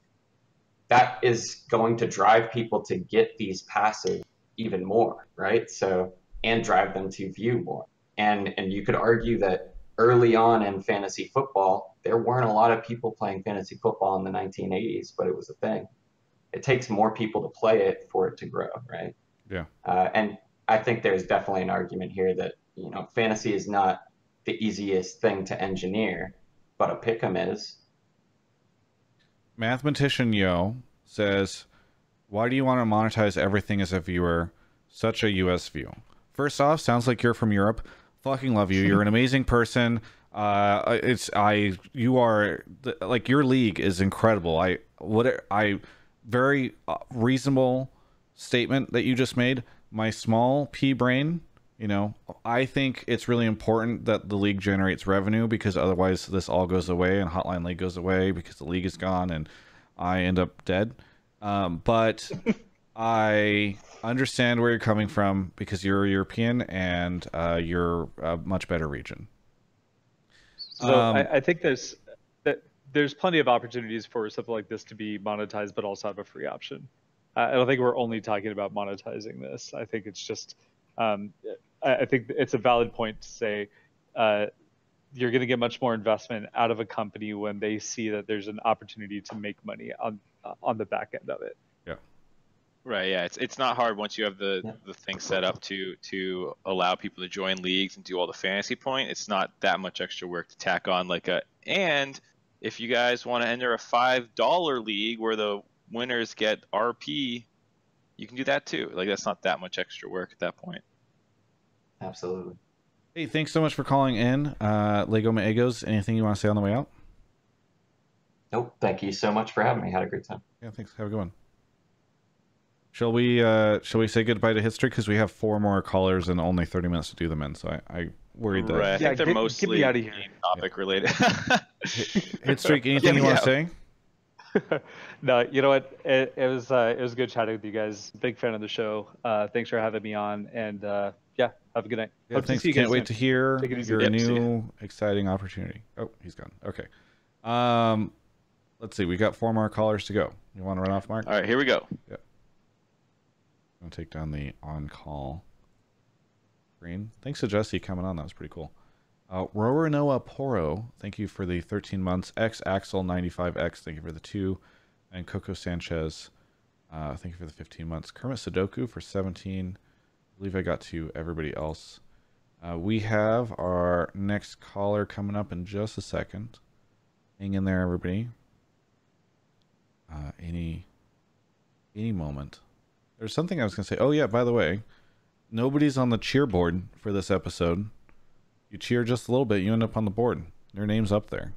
that is going to drive people to get these passes even more, right? So and drive them to view more. And and you could argue that early on in fantasy football, there weren't a lot of people playing fantasy football in the 1980s, but it was a thing. It takes more people to play it for it to grow, right? Yeah. Uh, and I think there's definitely an argument here that you know fantasy is not the easiest thing to engineer, but a pick'em is. Mathematician Yo says, "Why do you want to monetize everything as a viewer? Such a US view. First off, sounds like you're from Europe. Fucking love you. You're an amazing person. Uh, it's I. You are like your league is incredible. I what I very uh, reasonable statement that you just made. My small pea brain." You know, I think it's really important that the league generates revenue because otherwise this all goes away and Hotline League goes away because the league is gone and I end up dead. Um, but I understand where you're coming from because you're European and uh, you're a much better region. So Um, I, I think there's that there's plenty of opportunities for something like this to be monetized, but also have a free option. Uh, I don't think we're only talking about monetizing this. I think it's just um, I, I think it's a valid point to say uh, you're going to get much more investment out of a company when they see that there's an opportunity to make money on on the back end of it. Yeah. Right. Yeah. It's it's not hard once you have the Yeah. the thing set up to to allow people to join leagues and do all the fantasy point. It's not that much extra work to tack on like a and if you guys want to enter a five dollar league where the winners get RP, you can do that too. Like that's not that much extra work at that point. Absolutely. Hey, thanks so much for calling in, uh, Lego Maegos. Anything you want to say on the way out? Nope. Thank you so much for having me. Had a great time. Yeah, thanks. Have a good one. Shall we uh shall we say goodbye to history because we have four more callers and only 30 minutes to do them in, so I, I worried that Right. I Yeah, think they're get- get me mostly outta here. game topic related. hit streak anything Yeah, you want to say? no, you know what? It, it was uh, it was good chatting with you guys. Big fan of the show. Uh, thanks for having me on, and uh, yeah, have a good night. Yeah, Hope to thanks. see you Can't wait soon. to hear Take it easy. your Yep, new exciting opportunity. Oh, he's gone. Okay. Um let's see. We got four more callers to go. You want to run off, Mark? all right, here we go. Yep. I'm gonna take down the on-call screen. Thanks to Jesse coming on. That was pretty cool. Uh, Roranoa Poro, thank you for the 13 months. X Axel 95X, thank you for the two, and Coco Sanchez, uh, thank you for the 15 months. Kermit Sudoku for 17. Believe I got to everybody else. Uh, we have our next caller coming up in just a second. Hang in there, everybody. Uh, any any moment. There's something I was gonna say. Oh yeah, by the way, nobody's on the cheer board for this episode. You cheer just a little bit, you end up on the board. Their name's up there.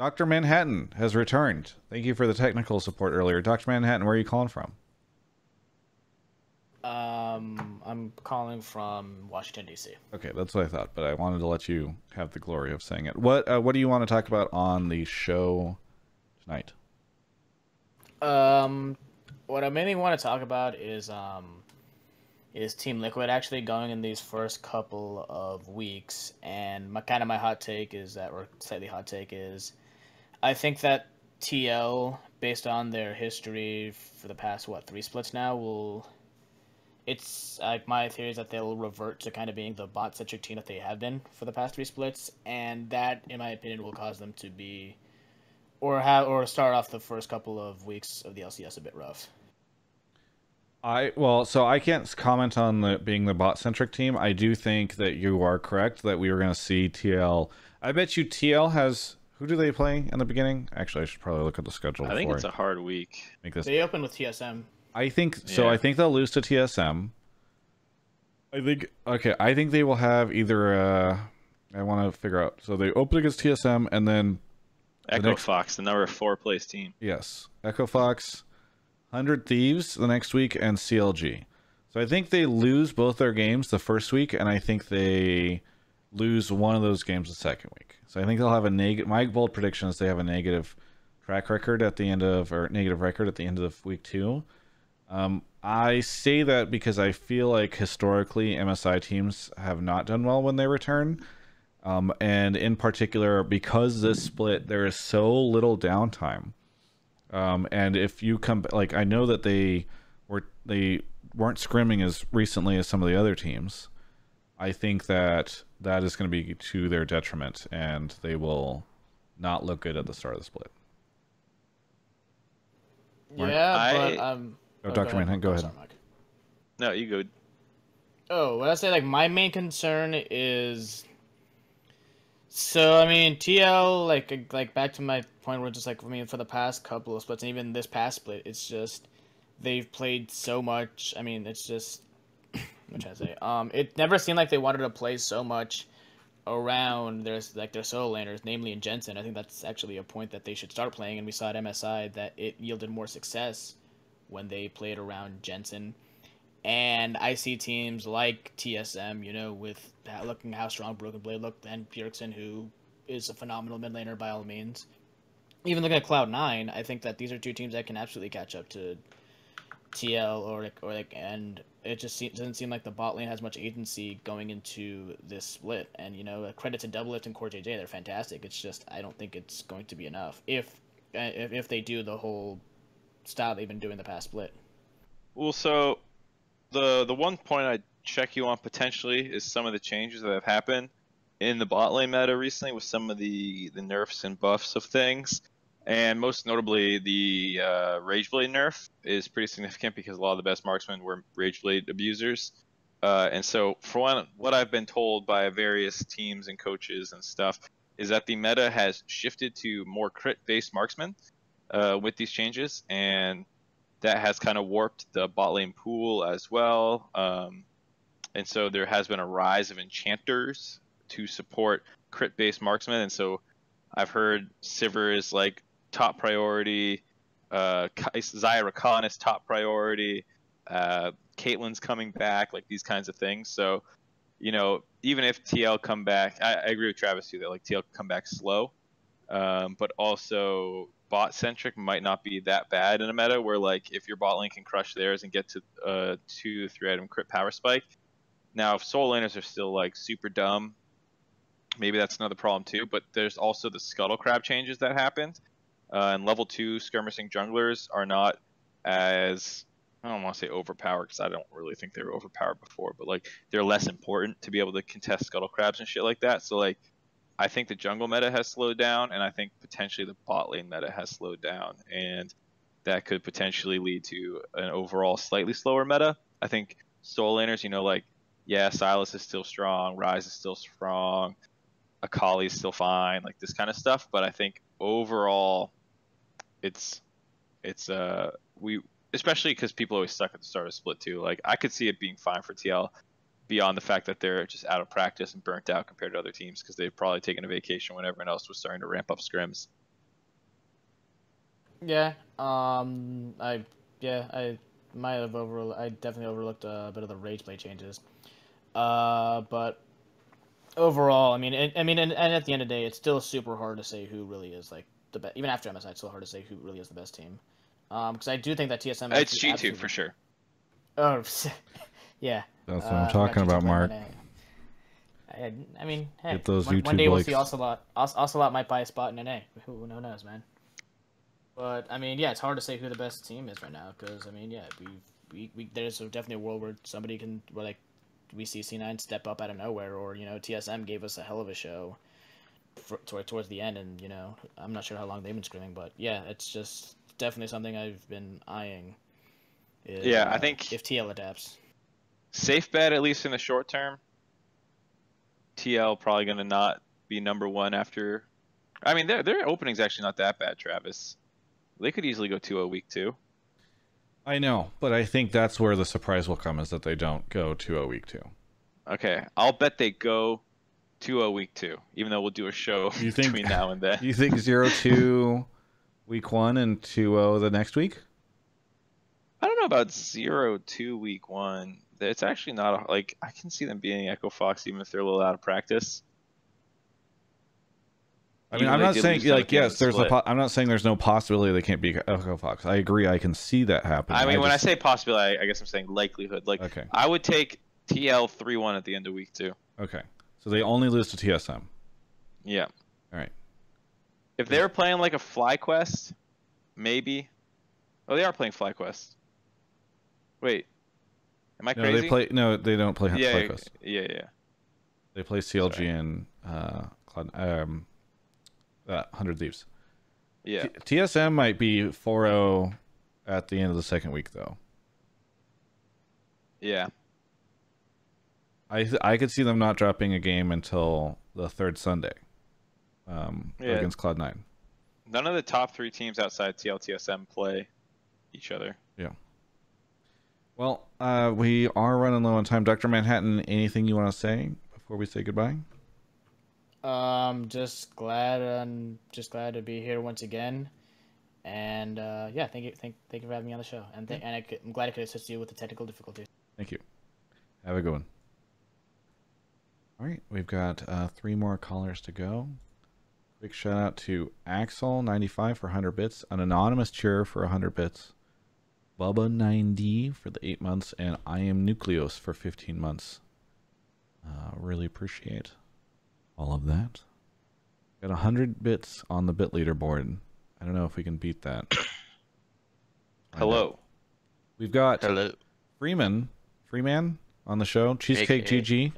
Dr. Manhattan has returned. Thank you for the technical support earlier. Dr. Manhattan, where are you calling from? Um, I'm calling from Washington D.C. Okay, that's what I thought, but I wanted to let you have the glory of saying it. What uh, what do you want to talk about on the show tonight? Um, what I mainly want to talk about is um, is Team Liquid actually going in these first couple of weeks, and my kind of my hot take is that, or slightly hot take is, I think that TL, based on their history for the past what three splits now, will. It's like my theory is that they'll revert to kind of being the bot centric team that they have been for the past three splits, and that, in my opinion, will cause them to be or have or start off the first couple of weeks of the LCS a bit rough. I well, so I can't comment on the being the bot centric team. I do think that you are correct that we were going to see TL. I bet you TL has who do they play in the beginning? Actually, I should probably look at the schedule I think before it's a hard week. make this. They open with TSM. I think so. Yeah. I think they'll lose to TSM. I think okay. I think they will have either. Uh, I want to figure out. So they open against TSM, and then Echo next- Fox, the number four place team. yes, Echo Fox, Hundred Thieves the next week, and CLG. So I think they lose both their games the first week, and I think they lose one of those games the second week. So I think they'll have a negative. My bold prediction is they have a negative track record at the end of, or negative record at the end of week two. Um, I say that because I feel like historically MSI teams have not done well when they return. Um, and in particular, because this split, there is so little downtime. Um, and if you come, like, I know that they were, they weren't scrimming as recently as some of the other teams. I think that that is going to be to their detriment and they will not look good at the start of the split. Mark? Yeah, I- but um. Oh, Dr. Manhattan, go Oh, ahead. sorry, Mike. No, you go. Oh, what I say, like my main concern is. So I mean, TL like like back to my point where just like I mean for the past couple of splits and even this past split, it's just they've played so much. I mean, it's just what should I say? Um, it never seemed like they wanted to play so much around their like their solo laners, namely in Jensen. I think that's actually a point that they should start playing, and we saw at MSI that it yielded more success when they played around Jensen. And I see teams like TSM, you know, with looking how strong Broken Blade looked, and Bjergsen, who is a phenomenal mid laner by all means. Even looking at Cloud Nine, I think that these are two teams that can absolutely catch up to TL or like or like, and it just doesn't seem like the bot lane has much agency going into this split. And you know, credit to Doublelift and CoreJJ, they're fantastic. It's just I don't think it's going to be enough if uh, if, if they do the whole style they've been doing the past split. Well, so the the one point I'd check you on potentially is some of the changes that have happened in the bot lane meta recently with some of the the nerfs and buffs of things. And most notably, the uh, Rageblade nerf is pretty significant because a lot of the best marksmen were Rageblade abusers. Uh, and so, for one, what I've been told by various teams and coaches and stuff is that the meta has shifted to more crit-based marksmen uh, with these changes, and that has kind of warped the bot lane pool as well. Um, and so there has been a rise of enchanters to support crit-based marksmen, and so I've heard Sivir is like top priority, uh, Zyra Khan is top priority, uh, Caitlyn's coming back, like these kinds of things. So, you know, even if TL come back, I, I agree with Travis too that like TL come back slow, um, but also bot centric might not be that bad in a meta where like if your bot lane can crush theirs and get to uh two three item crit power spike. Now if solo laners are still like super dumb, maybe that's another problem too. But there's also the scuttle crab changes that happened, uh, and level two skirmishing junglers are not as I don't want to say overpowered because I don't really think they were overpowered before, but like they're less important to be able to contest scuttle crabs and shit like that. So like I think the jungle meta has slowed down, and I think potentially the bot lane meta has slowed down, and that could potentially lead to an overall slightly slower meta. I think solo laners, you know, like yeah, Sylas is still strong, Ryze is still strong, Akali is still fine, like this kind of stuff. But I think overall, it's it's uh we especially because people always stuck at the start of split too. Like I could see it being fine for TL beyond the fact that they're just out of practice and burnt out compared to other teams because they've probably taken a vacation when everyone else was starting to ramp up scrims. Yeah, um, I yeah I might have over I definitely overlooked a bit of the Rageblade changes, uh, but overall, I mean, it, I mean, and, and, at the end of the day, it's still super hard to say who really is like the best. Even after MSI, it's still hard to say who really is the best team. Um, because I do think that TSM. It's G two for sure. Oh, yeah. That's what uh, I'm talking about, Mark. I, I mean, hey, Get those one, YouTube one day likes. we'll see Ocelote. Ocelote might buy a spot in NA. Who, who knows, man? But I mean, yeah, it's hard to say who the best team is right now because I mean, yeah, we we, we there's definitely a world where somebody can where like we see C9 step up out of nowhere, or you know TSM gave us a hell of a show for, towards the end, and you know I'm not sure how long they've been scrimming, but yeah, it's just definitely something I've been eyeing. Is, yeah, I uh, think if TL adapts, safe bet at least in the short term. TL probably going to not be number one after. I mean, their their opening's actually not that bad, Travis. They could easily go 2-0 week two. I know, but I think that's where the surprise will come is that they don't go 2-0 week two. Okay, I'll bet they go 2-0 week two, even though we'll do a show You think- between now and then. You think 0-2 week one and 2-0 the next week? I don't know about 0-2 week one. It's actually not a, like I can see them being Echo Fox even if they're a little out of practice. I mean, Even I'm not saying like at the end of yes, the there's a. split. Po- I'm not saying there's no possibility they can't be Echo Fox. I agree. I can see that happen. I mean, when just- I say possibility, I, I guess I'm saying likelihood. Like okay, I would take TL 3-1 at the end of week two. okay, so they only lose to TSM. Yeah. All right. If they were playing like a FlyQuest, maybe. Oh, they are playing FlyQuest. Wait, am I No, crazy? they play. No, they don't play yeah, FlyQuest. yeah, yeah. Yeah. They play CLG Sorry. and uh, Cloud, um, uh, Hundred Thieves. Yeah. T- TSM might be 4-0 at the end of the second week, though. Yeah. I th- I could see them not dropping a game until the third Sunday, um, Yeah. against Cloud Nine. None of the top three teams outside TLTSM play each other. Well, uh, we are running low on time. Doctor Manhattan, anything you want to say before we say goodbye? um, just glad and just glad to be here once again. And uh, yeah, thank you, thank, thank you for having me on the show, and th- and I could, I'm glad I could assist you with the technical difficulties. Thank you. Have a good one. All right, we've got uh, three more callers to go. Quick shout out to Axel95 for 100 bits, an anonymous cheer for 100 bits, Bubba9D for the 8 months, and I am Nucleus for 15 months. Uh, really appreciate all of that. Got 100 bits on the bit leaderboard. I don't know if we can beat that. Hello. We've got Hello. Freeman Freeman on the show, Cheesecake AKA. GG.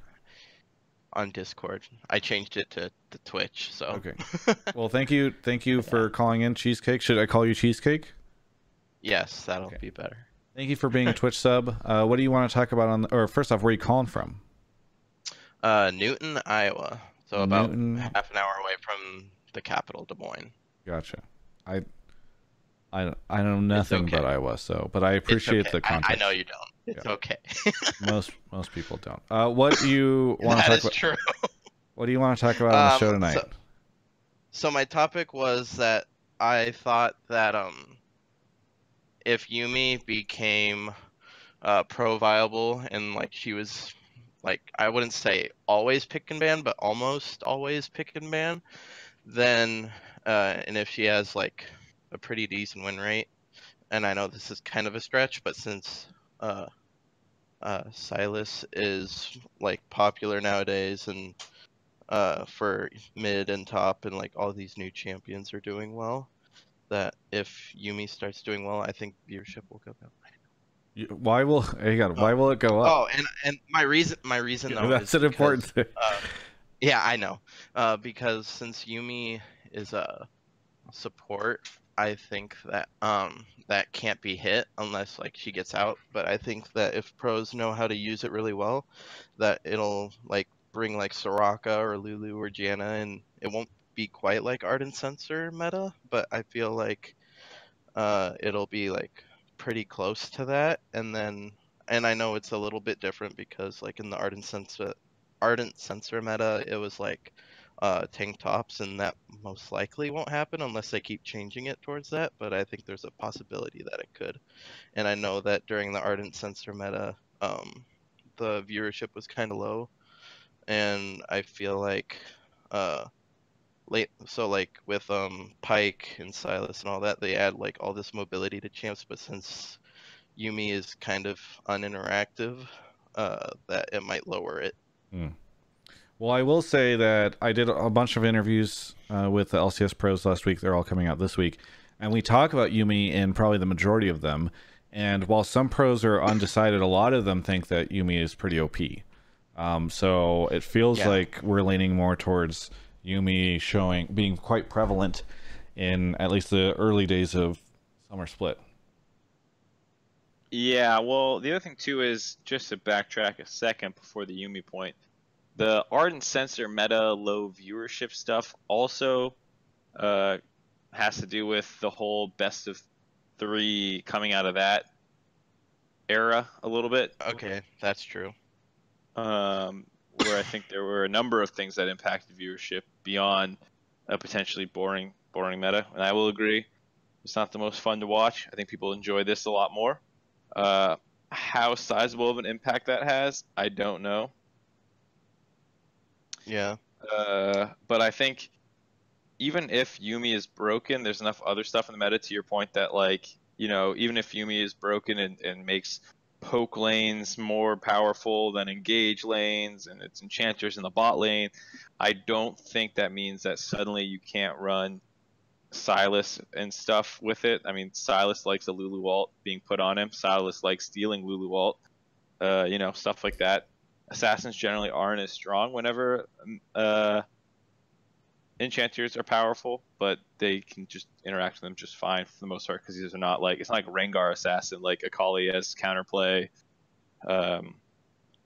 on Discord. I changed it to, to Twitch, so Okay. Well, thank you, thank you for calling in, Cheesecake. Should I call you Cheesecake? Yes, that'll Okay. be better. Thank you for being a Twitch sub. Uh, what do you want to talk about on? The, or first off, where are you calling from? Uh, Newton, Iowa. So about Newton. half an hour away from the capital, Des Moines. Gotcha. I, I, I know nothing okay. about Iowa, so but I appreciate okay. the I- context. I, know you don't. It's Yeah. okay. most most people don't. Uh, what do you want to talk is about? true. What do you want to talk about on the Um, show tonight? so- So my topic was that I thought that um, if Yuumi became uh, pro viable and like she was like I wouldn't say always pick and ban, but almost always pick and ban, then uh, and if she has like a pretty decent win rate, and I know this is kind of a stretch, but since uh, uh, Sylas is like popular nowadays and uh, for mid and top, and like all these new champions are doing well. That if Yuumi starts doing well, I think viewership will go up. You- Why will hang on, Why will it go up? Oh, and and my reason, my reason though, That's is an important thing. uh, yeah, I know. Uh, because since Yuumi is a support, I think that um that can't be hit unless like she gets out. But I think that if pros know how to use it really well, that it'll like bring like Soraka or Lulu or Janna, and it won't be quite like Ardent Censer meta, but I feel like uh it'll be like pretty close to that, and then and I know it's a little bit different because like in the Ardent Censer Ardent Censer meta, it was like uh, tank tops, and that most likely won't happen unless they keep changing it towards that. But I think there's a possibility that it could. And I know that during the Ardent Censer meta, um, the viewership was kind of low, and I feel like uh, late. So like with um Pyke and Sylas and all that, they add like all this mobility to champs, but since Yuumi is kind of uninteractive, uh, that it might lower it. Well, I will say that I did a bunch of interviews uh, with the LCS pros last week. They're all coming out this week, and we talk about Yuumi in probably the majority of them. And while some pros are undecided, a lot of them think that Yuumi is pretty OP. Um, so it feels Yeah. like we're leaning more towards Yuumi showing being quite prevalent in at least the early days of Summer Split. Yeah, well, the other thing too is just to backtrack a second before the Yuumi point. The Ardent Censer meta low viewership stuff also uh, has to do with the whole best of three coming out of that era a little bit. Okay, that's true. um, where I think there were a number of things that impacted viewership beyond a potentially boring boring meta. And I will agree, it's not the most fun to watch. I think people enjoy this a lot more. Uh, how sizable of an impact that has, I don't know. Yeah. Uh, but I think even if Yuumi is broken, there's enough other stuff in the meta to your point that like, you know, even if Yuumi is broken and, and makes poke lanes more powerful than engage lanes and it's enchanters in the bot lane, I don't think that means that suddenly you can't run Sylas and stuff with it. I mean, Sylas likes a Lulu ult being put on him. Sylas likes stealing Lulu ult. Uh, you know, stuff like that assassins generally aren't as strong whenever uh, enchanters are powerful, but they can just interact with them just fine for the most part because these are not like it's not like Rengar assassin like Akali as counterplay um,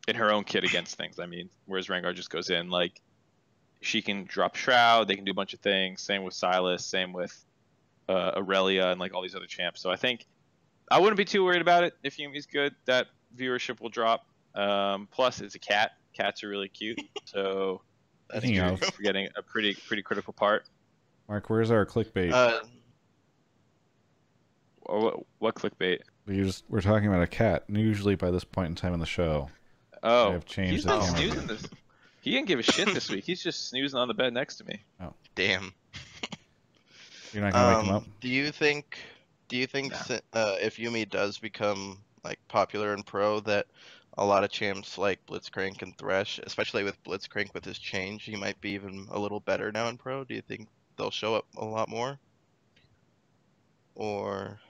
in her own kit against things. I mean, whereas Rengar just goes in like she can drop shroud, they can do a bunch of things. Same with Sylas, same with uh, Aurelia and like all these other champs. So I think I wouldn't be too worried about it if Yuumi's good. That viewership will drop. Um, plus, it's a cat. Cats are really cute, so That's think you're forgetting a pretty pretty critical part. Mark, where's our clickbait? Uh, what, what clickbait? we just we're talking about a cat. and Usually by this point in time in the show, Oh, have changed he's the not snoozing this. He didn't give a shit this week. He's just snoozing on the bed next to me. Oh, damn. you're not gonna wake him Um, up. do you think? Do you think Nah. uh, if Yuumi does become like popular and pro, that a lot of champs like Blitzcrank and Thresh, especially with Blitzcrank with his change, he might be even a little better now in pro? Do you think they'll show up a lot more? Or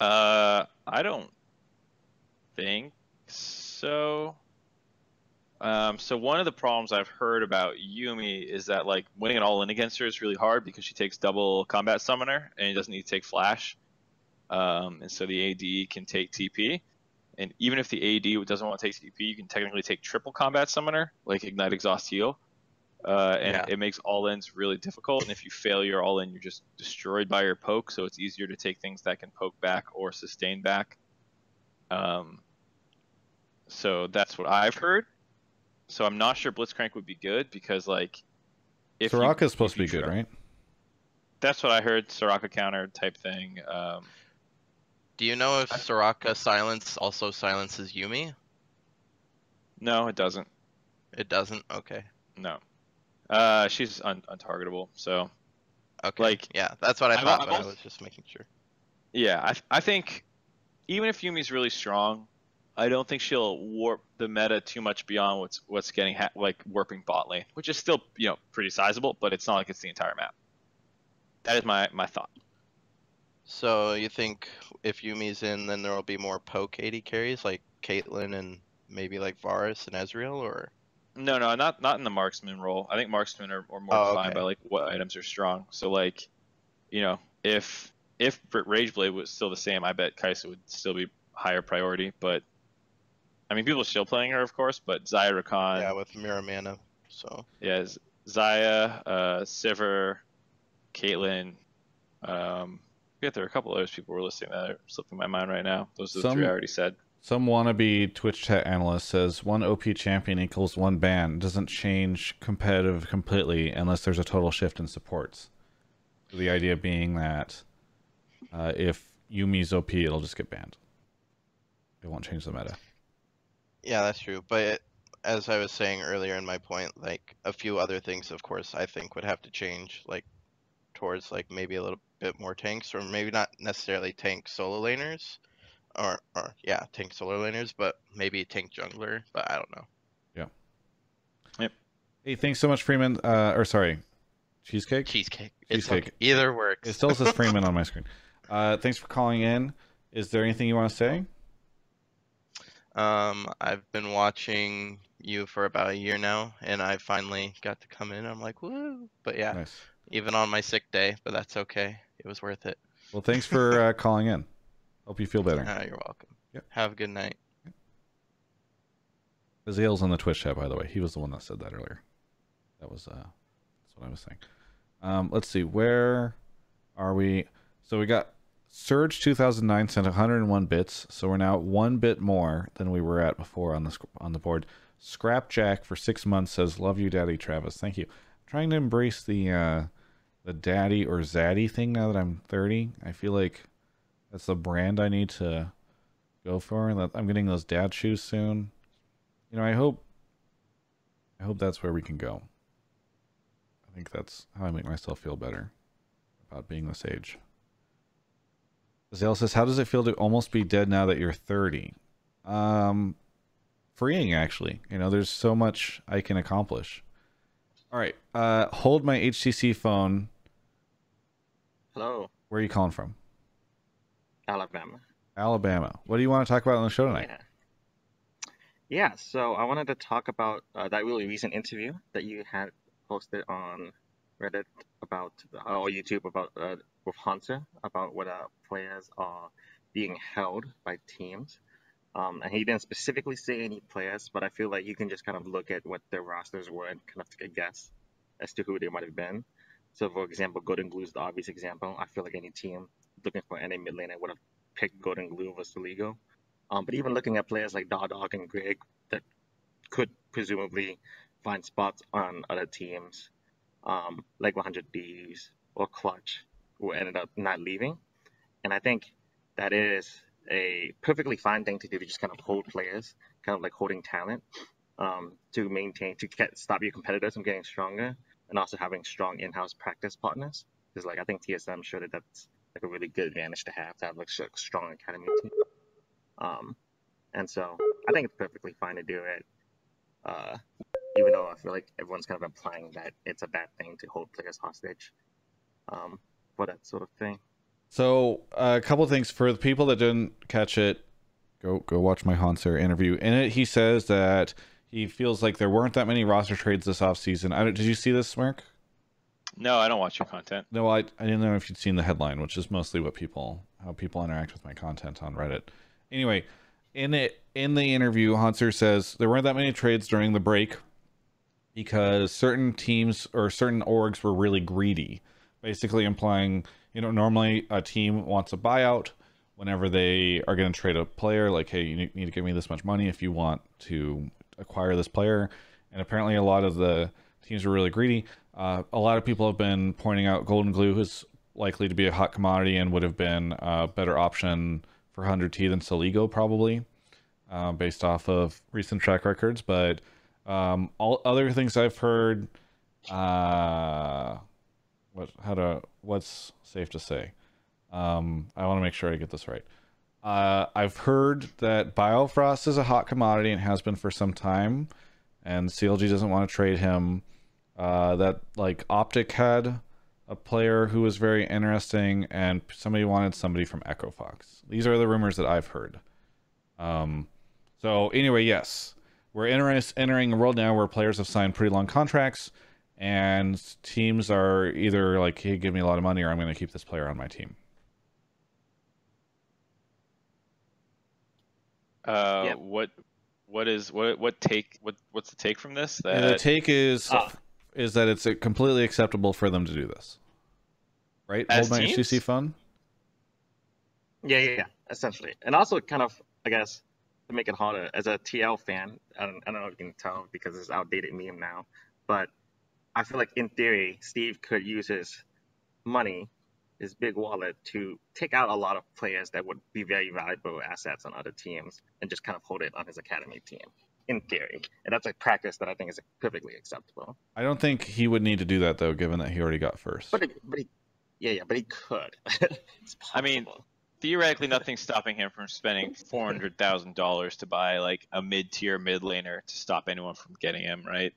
Uh, I don't think so. Um, so one of the problems I've heard about Yuumi is that like winning an all in against her is really hard because she takes double combat summoner and he doesn't need to take flash. Um, and so the AD can take TP. And even if the AD doesn't want to take TP, you can technically take triple combat summoner, like ignite, exhaust, heal. Uh, and Yeah. it makes all ins really difficult. And if you fail your all in, you're just destroyed by your poke. So it's easier to take things that can poke back or sustain back. Um, so that's what I've heard. So I'm not sure Blitzcrank would be good because like if you- Soraka's supposed if to be good, try- right? That's what I heard. Soraka counter type thing. Um, Do you know if Soraka silence also silences Yuumi? no, it doesn't. It doesn't. Okay. No. Uh, she's un- untargetable. So Okay. Like, yeah, that's what I thought, I've but I was just making sure. yeah, I I think even if Yuumi's really strong, I don't think she'll warp the meta too much beyond what's what's getting ha- like warping bot lane, which is still you know pretty sizable, but it's not like it's the entire map. That is my my thought. So you think if Yuumi's in, then there will be more poke AD carries like Caitlyn and maybe like Varus and Ezreal, or No, no, not not in the marksman role. I think marksmen are, are more Oh, defined okay. by like what items are strong. So like, you know, if if Rageblade was still the same, I bet Kai'Sa would still be higher priority. But I mean, people are still playing her, of course. But Xayah Rakan, yeah, with Muramana. So yeah, Xayah, uh, Sivir, Caitlyn. Um, forget there are a couple others people were listing that are slipping my mind right now. Those are the Some- three I already said. Some wannabe Twitch chat analyst says one OP champion equals one ban doesn't change competitive completely unless there's a total shift in supports. The idea being that uh, if Yuumi's OP, it'll just get banned. It won't change the meta. yeah, that's true. But it, as I was saying earlier in my point, like a few other things, of course, I think would have to change, like towards like maybe a little bit more tanks, or maybe not necessarily tank solo laners, or or yeah, tank solo laners, but maybe tank jungler. But I don't know. Yeah. Yep. Hey, thanks so much, Freeman. Uh, or sorry, Cheesecake. Cheesecake. Cheesecake. okay. Either works. It still says Freeman on my screen. Uh, thanks for calling in. Is there anything you want to say? Um, I've been watching you for about a year now, and I finally got to come in. I'm like, woo! But yeah, Nice. Even on my sick day, but that's okay. It was worth it. Well, thanks for uh, calling in. Hope you feel better. Ah, you're welcome. Yep. Have a good night. Azale's on the Twitch chat, by the way. He was the one that said that earlier. That was uh, that's what I was saying. Um, let's see, where are we? So we got Surge 2009 sent 101 bits, so we're now one bit more than we were at before on the on the board. Scrapjack for six months says, "Love you, Daddy Travis. Thank you." trying to embrace the uh, the daddy or zaddy thing now that I'm 30. I feel like that's the brand I need to go for. That I'm getting those dad shoes soon. You know, I hope I hope that's where we can go. I think that's how I make myself feel better about being this age. Zale says, "How does it feel to almost be dead now that you're 30?" Um, freeing actually. You know, there's so much I can accomplish. All right, uh, hold my HTC phone. Hello, Where are you calling from? Alabama. Alabama. What do you want to talk about on the show tonight? Yeah. Yeah, so I wanted to talk about uh, that really recent interview that you had posted on Reddit about uh, or YouTube about uh, with Hunter about what uh, players are being held by teams. Um, and he didn't specifically say any players, but I feel like you can just kind of look at what their rosters were and kind of take a guess as to who they might have been. So, for example, GoldenGlue is the obvious example. I feel like any team looking for any mid laner would have picked GoldenGlue versus Soligo. Um, but even looking at players like Dardoch and Greg that could presumably find spots on other teams, um, like 100 Thieves or Clutch, who ended up not leaving. And I think that is a perfectly fine thing to do to just kind of hold players, kind of like holding talent, um, to maintain, to get, stop your competitors from getting stronger, and also having strong in-house practice partners. Because like I think TSM showed that that's like a really good advantage to have to have like a strong academy team. Um, and so I think it's perfectly fine to do it. Uh, even though I feel like everyone's kind of implying that it's a bad thing to hold players hostage um, for that sort of thing. So, uh, a couple things for the people that didn't catch it. go go watch my Hanser interview. In it, he says that he feels like there weren't that many roster trades this offseason. I don't, did you see this, Smirk? No, I don't watch your content. No, I, I didn't know if you'd seen the headline, which is mostly what people how people interact with my content on Reddit. Anyway, in it in the interview, Hunter says there weren't that many trades during the break because certain teams or certain orgs were really greedy, basically implying you know normally a team wants a buyout whenever they are going to trade a player, like hey, you need to give me this much money if you want to acquire this player, and apparently a lot of the teams are really greedy. Uh, a lot of people have been pointing out GoldenGlue is likely to be a hot commodity and would have been a better option for 100T than Soligo probably, uh, based off of recent track records. But um, all other things I've heard, uh, what how to what's safe to say? Um, I want to make sure I get this right. Uh, I've heard that Biofrost is a hot commodity and has been for some time, and CLG doesn't want to trade him. Uh, that like Optic had a player who was very interesting, and somebody wanted somebody from Echo Fox. These are the rumors that I've heard. Um, so anyway, yes, we're inter- entering a world now where players have signed pretty long contracts, and teams are either like, "Hey, give me a lot of money," or "I'm going to keep this player on my team." Uh, Yeah. what what is what what take what what's the take from this? And That the take is Ah. is that it's uh, completely acceptable for them to do this, right? As Hold my teams? HCC fund. Yeah, yeah, yeah, essentially. And also, kind of, I guess, to make it harder, as a TL fan, I don't, I don't know if you can tell because it's outdated meme now, but I feel like in theory, Steve could use his money, his big wallet, to take out a lot of players that would be very valuable assets on other teams and just kind of hold it on his academy team. In theory, and that's a practice that I think is perfectly acceptable. I don't think he would need to do that though, given that he already got first. But, it, but he, yeah, yeah, but he could. it's. I mean, theoretically nothing's stopping him from spending four hundred thousand dollars to buy like a mid tier mid laner to stop anyone from getting him, right?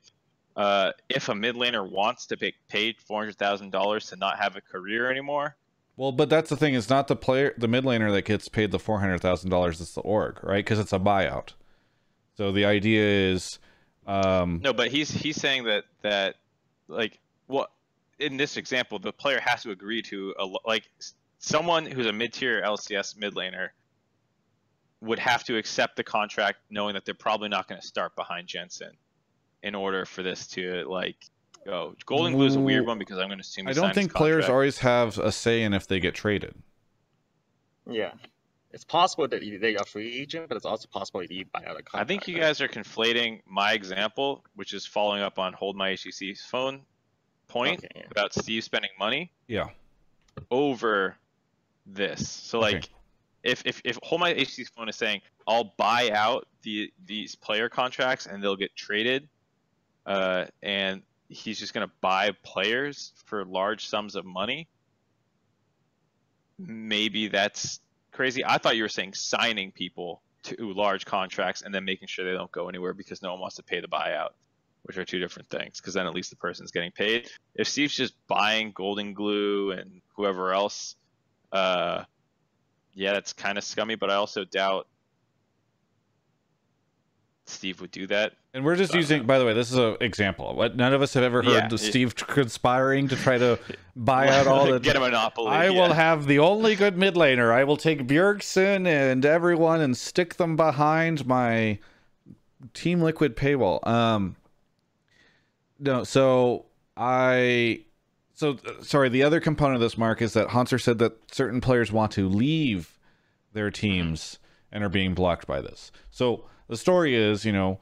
Uh, if a mid laner wants to pay paid four hundred thousand dollars to not have a career anymore, Well, but that's the thing. It's not the player, the mid laner that gets paid the four hundred thousand dollars. It's the org, right? Because it's a buyout. So the idea is, um, no, but he's he's saying that that like what in this example the player has to agree to a like someone who's a mid tier LCS mid laner would have to accept the contract knowing that they're probably not going to start behind Jensen in order for this to like go. GoldenGlue is a weird one because I'm going to assume. I don't think players always have a say in if they get traded. Yeah. It's possible that they are free agent, but it's also possible that you buy out a contract. I think you guys are conflating my example, which is following up on Hold My HCC's phone point Okay, yeah. about Steve spending money. Yeah. over this. So Okay. like if if if Hold My HC's phone is saying I'll buy out the these player contracts and they'll get traded, uh, and he's just gonna buy players for large sums of money. Maybe that's crazy. I thought you were saying signing people to large contracts and then making sure they don't go anywhere because no one wants to pay the buyout, which are two different things. Because then at least the person's getting paid. If Steve's just buying GoldenGlue and whoever else, uh, yeah, that's kind of scummy. But I also doubt Steve would do that. And we're just using, by the way, this is an example. What none of us have ever heard Yeah, the. Steve conspiring to try to buy out all the. get a monopoly. I yeah. will have the only good mid laner. I will take Bjergsen and everyone and stick them behind my Team Liquid paywall. Um, no, so I, so uh, sorry. The other component of this, Mark, is that Hanser said that certain players want to leave their teams and are being blocked by this. So the story is, you know,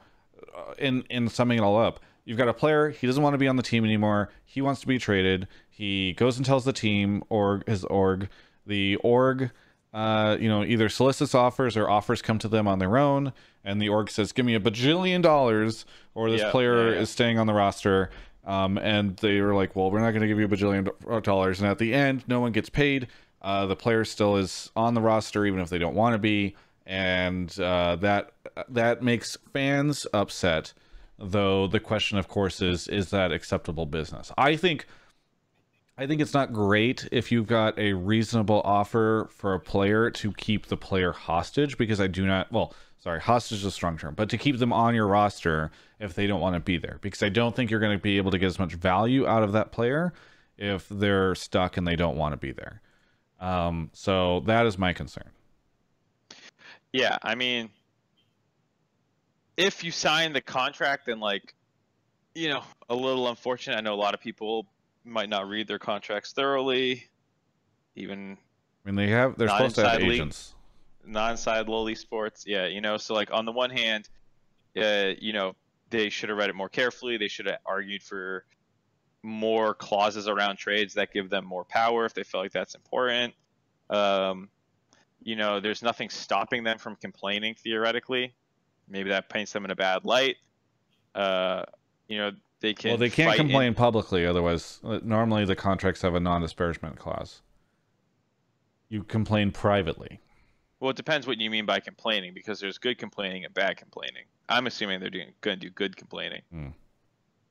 uh, in in summing it all up, you've got a player. He doesn't want to be on the team anymore. He wants to be traded. He goes and tells the team or his org. The org, uh, you know, either solicits offers or offers come to them on their own, and the org says, "Give me a bajillion dollars," or this Yeah, player yeah, yeah. is staying on the roster. Um, and they were like, "Well, we're not going to give you a bajillion dollars." And at the end, no one gets paid. Uh, the player still is on the roster, even if they don't want to be, and uh, that that makes fans upset. Though the question, of course, is is that acceptable business? I think I think it's not great if you've got a reasonable offer for a player to keep the player hostage because I do not well, sorry, hostage is a strong term, but to keep them on your roster if they don't want to be there because I don't think you're going to be able to get as much value out of that player if they're stuck and they don't want to be there. Um, so that is my concern. Yeah, I mean, if you sign the contract, then like, you know, a little unfortunate. I know a lot of people might not read their contracts thoroughly. Even I mean, they have they're supposed to have league. agents. non-side lowly sports, yeah, you know. So like on the one hand, uh, you know, they should have read it more carefully. They should have argued for more clauses around trades that give them more power if they feel like that's important. Um, you know, there's nothing stopping them from complaining theoretically. Maybe that paints them in a bad light. Uh, you know, they can. Well, they can't fight in- complain publicly, otherwise, uh, normally the contracts have a non-disparagement clause. You complain privately. Well, it depends what you mean by complaining, because there's good complaining and bad complaining. I'm assuming they're doing going to do good complaining, Hmm.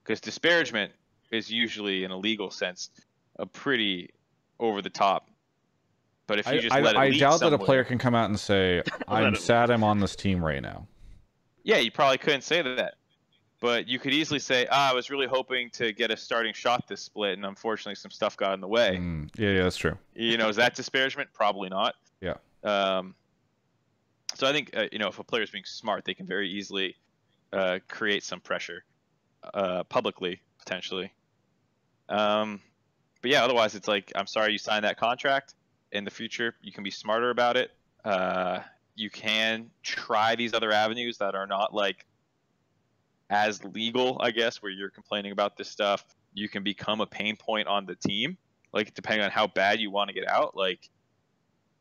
because disparagement is usually, in a legal sense, a pretty over the top. But if you I, just I, let it I leak doubt that a player can come out and say, "I'm it sad I'm on this team right now." Yeah, you probably couldn't say that. But you could easily say, ah, I was really hoping to get a starting shot this split, and unfortunately some stuff got in the way. Mm, yeah, yeah, that's true. You know, is that disparagement? Probably not. Yeah. Um, so I think, uh, you know, if a player is being smart, they can very easily uh, create some pressure uh, publicly, potentially. Um, but yeah, otherwise, it's like, I'm sorry you signed that contract. In the future, you can be smarter about it. You can try these other avenues that are not like as legal, I guess, where you're complaining about this stuff. You can become a pain point on the team, like depending on how bad you want to get out. Like,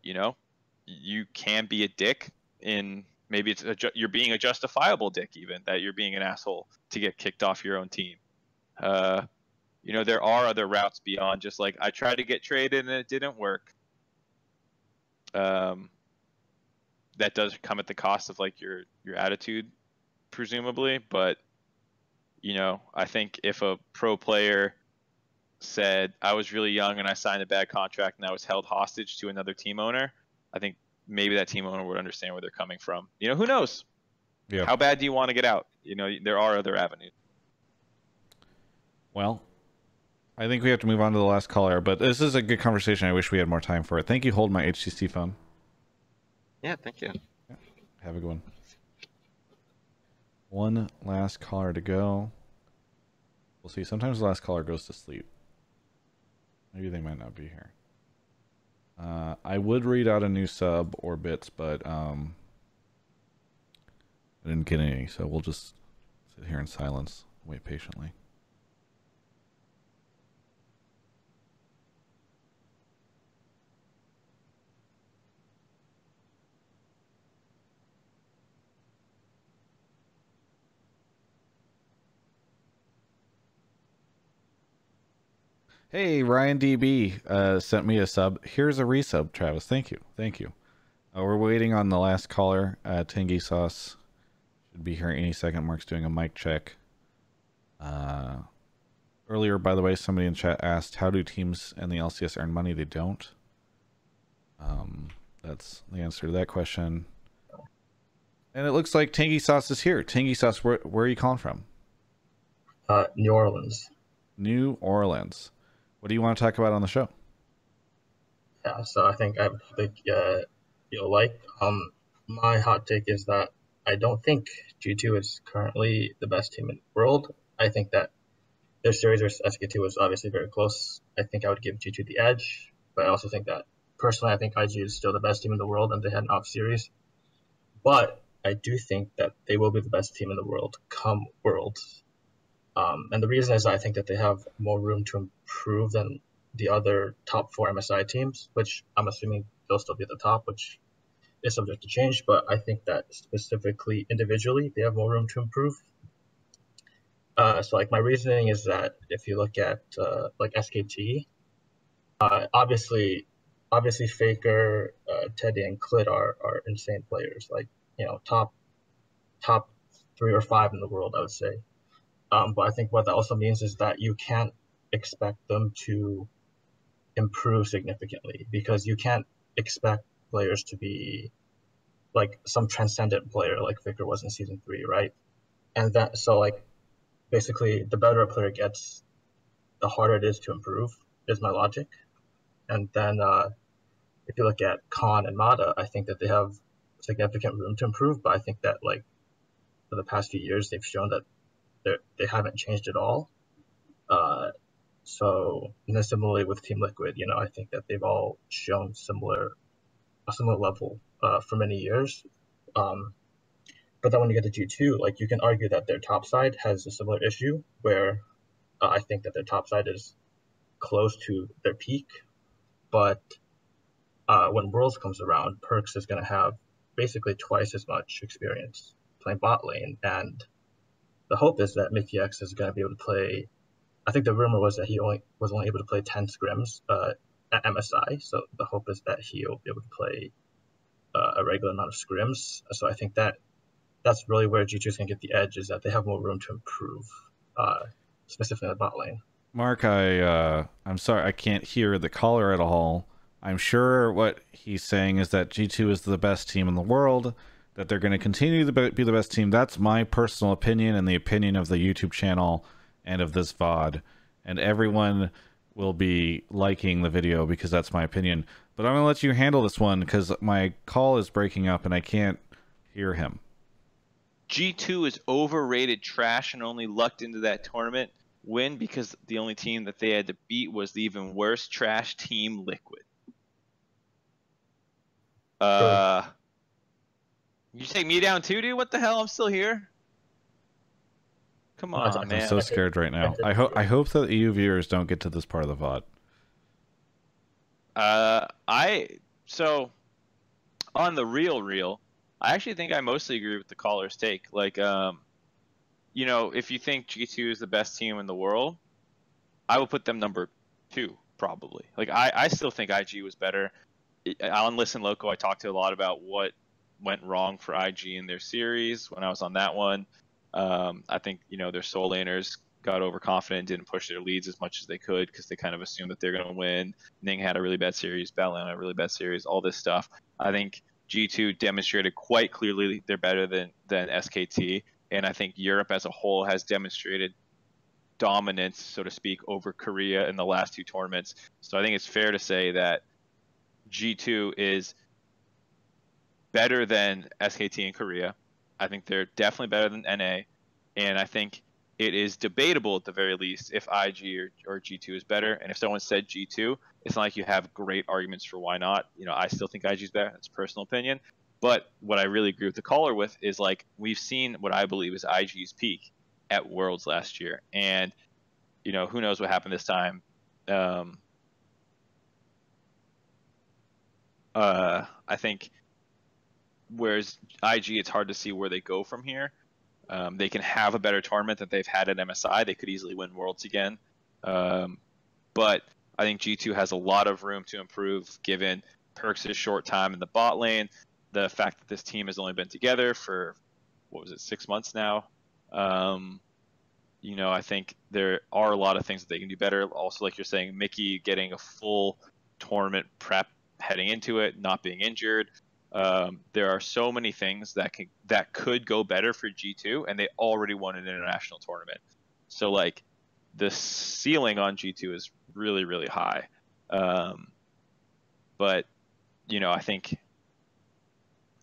you know, you can be a dick in maybe it's a, you're being a justifiable dick, even that you're being an asshole to get kicked off your own team. Uh, you know, there are other routes beyond just like I tried to get traded and it didn't work. Um, that does come at the cost of like your your attitude presumably but you know i think if a pro player said i was really young and i signed a bad contract and i was held hostage to another team owner i think maybe that team owner would understand where they're coming from you know who knows Yeah. how bad do you want to get out you know there are other avenues Well, I think we have to move on to the last caller, but this is a good conversation. I wish we had more time for it. Thank you, hold my HTC phone. Yeah, thank you. Have a good one. One last caller to go. We'll see. Sometimes the last caller goes to sleep. Maybe they might not be here. Uh, I would read out a new sub or bits, but um, I didn't get any, so we'll just sit here in silence, wait patiently. Hey, Ryan DB uh, sent me a sub. Here's a resub, Travis. Thank you. Thank you. Uh, we're waiting on the last caller. Uh, Tangy Sauce should be here any second. Mark's doing a mic check. Uh, earlier, by the way, somebody in chat asked, how do teams and the LCS earn money? They don't. Um, that's the answer to that question. And it looks like Tangy Sauce is here. Tangy Sauce, where, where are you calling from? Uh, New Orleans. New Orleans. What do you want to talk about on the show? Yeah, so I think I think uh, you'll like. Um, my hot take is that I don't think G2 is currently the best team in the world. I think that their series versus SKT was obviously very close. I think I would give G2 the edge, but I also think that personally, I think IG is still the best team in the world, and they had an off series. But I do think that they will be the best team in the world come Worlds. Um, and the reason is I think that they have more room to improve than the other top four MSI teams, which I'm assuming they'll still be at the top, which is subject to change. But I think that specifically individually, they have more room to improve. Uh, so like my reasoning is that if you look at uh, like SKT, uh, obviously, obviously Faker, uh, Teddy, and Clid are are insane players. Like you know top top three or five in the world, I would say. Um, but I think what that also means is that you can't expect them to improve significantly because you can't expect players to be like some transcendent player like Faker was in season three, right? And that so like basically the better a player gets, the harder it is to improve is my logic. And then uh, if you look at Khan and Mata, I think that they have significant room to improve, but I think that like for the past few years they've shown that they haven't changed at all. Uh, so and then similarly with Team Liquid, you know, I think that they've all shown similar a similar level uh, for many years. Um, but then when you get to G2, like you can argue that their top side has a similar issue where uh, I think that their top side is close to their peak, but uh, when Worlds comes around, Perkz is going to have basically twice as much experience playing bot lane, and the hope is that Mikyx is going to be able to play. I think the rumor was that he only was only able to play 10 scrims uh, at MSI, so the hope is that he'll be able to play uh, a regular amount of scrims. So I think that that's really where G2 is going to get the edge is that they have more room to improve, uh, specifically the bot lane. Mark, I uh, I'm sorry I can't hear the caller at all. I'm sure what he's saying is that G2 is the best team in the world, that they're going to continue to be the best team. That's my personal opinion and the opinion of the YouTube channel and of this VOD. And everyone will be liking the video because that's my opinion. But I'm going to let you handle this one because my call is breaking up and I can't hear him. G2 is overrated trash and only lucked into that tournament win because the only team that they had to beat was the even worse trash team Liquid. Uh, you take me down too, dude? What the hell? I'm still here. Come on, man. I'm so scared right now. I hope I hope that EU viewers don't get to this part of the VOD. Uh, I so on the real real, I actually think I mostly agree with the caller's take. Like, um, you know, if you think G2 is the best team in the world, I will put them number two probably. Like, I I still think IG was better. On Listen Local, I talked to a lot about what went wrong for IG in their series when I was on that one. Um, I think you know their solo laners got overconfident, didn't push their leads as much as they could because they kind of assumed that they're going to win. Ning had a really bad series, Baolan had a really bad series, all this stuff. I think G2 demonstrated quite clearly they're better than than SKT, and I think Europe as a whole has demonstrated dominance, so to speak, over Korea in the last two tournaments. So I think it's fair to say that G2 is better than SKT in Korea. I think they're definitely better than NA, and I think it is debatable at the very least if IG or, or G2 is better. And if someone said G2, it's not like you have great arguments for why not. You know, I still think IG is better. That's personal opinion. But what I really agree with the caller with is like we've seen what I believe is IG's peak at Worlds last year, and you know who knows what happened this time. Um, uh, I think whereas IG, it's hard to see where they go from here. Um, they can have a better tournament that they've had at MSI. They could easily win Worlds again. Um, but I think G2 has a lot of room to improve given Perkz' short time in the bot lane, the fact that this team has only been together for, what was it, six months now. Um, you know, I think there are a lot of things that they can do better. Also, like you're saying, Mikyx getting a full tournament prep heading into it, not being injured. Um, there are so many things that can that could go better for G2, and they already won an international tournament. So like the ceiling on G2 is really really high. Um, but you know, I think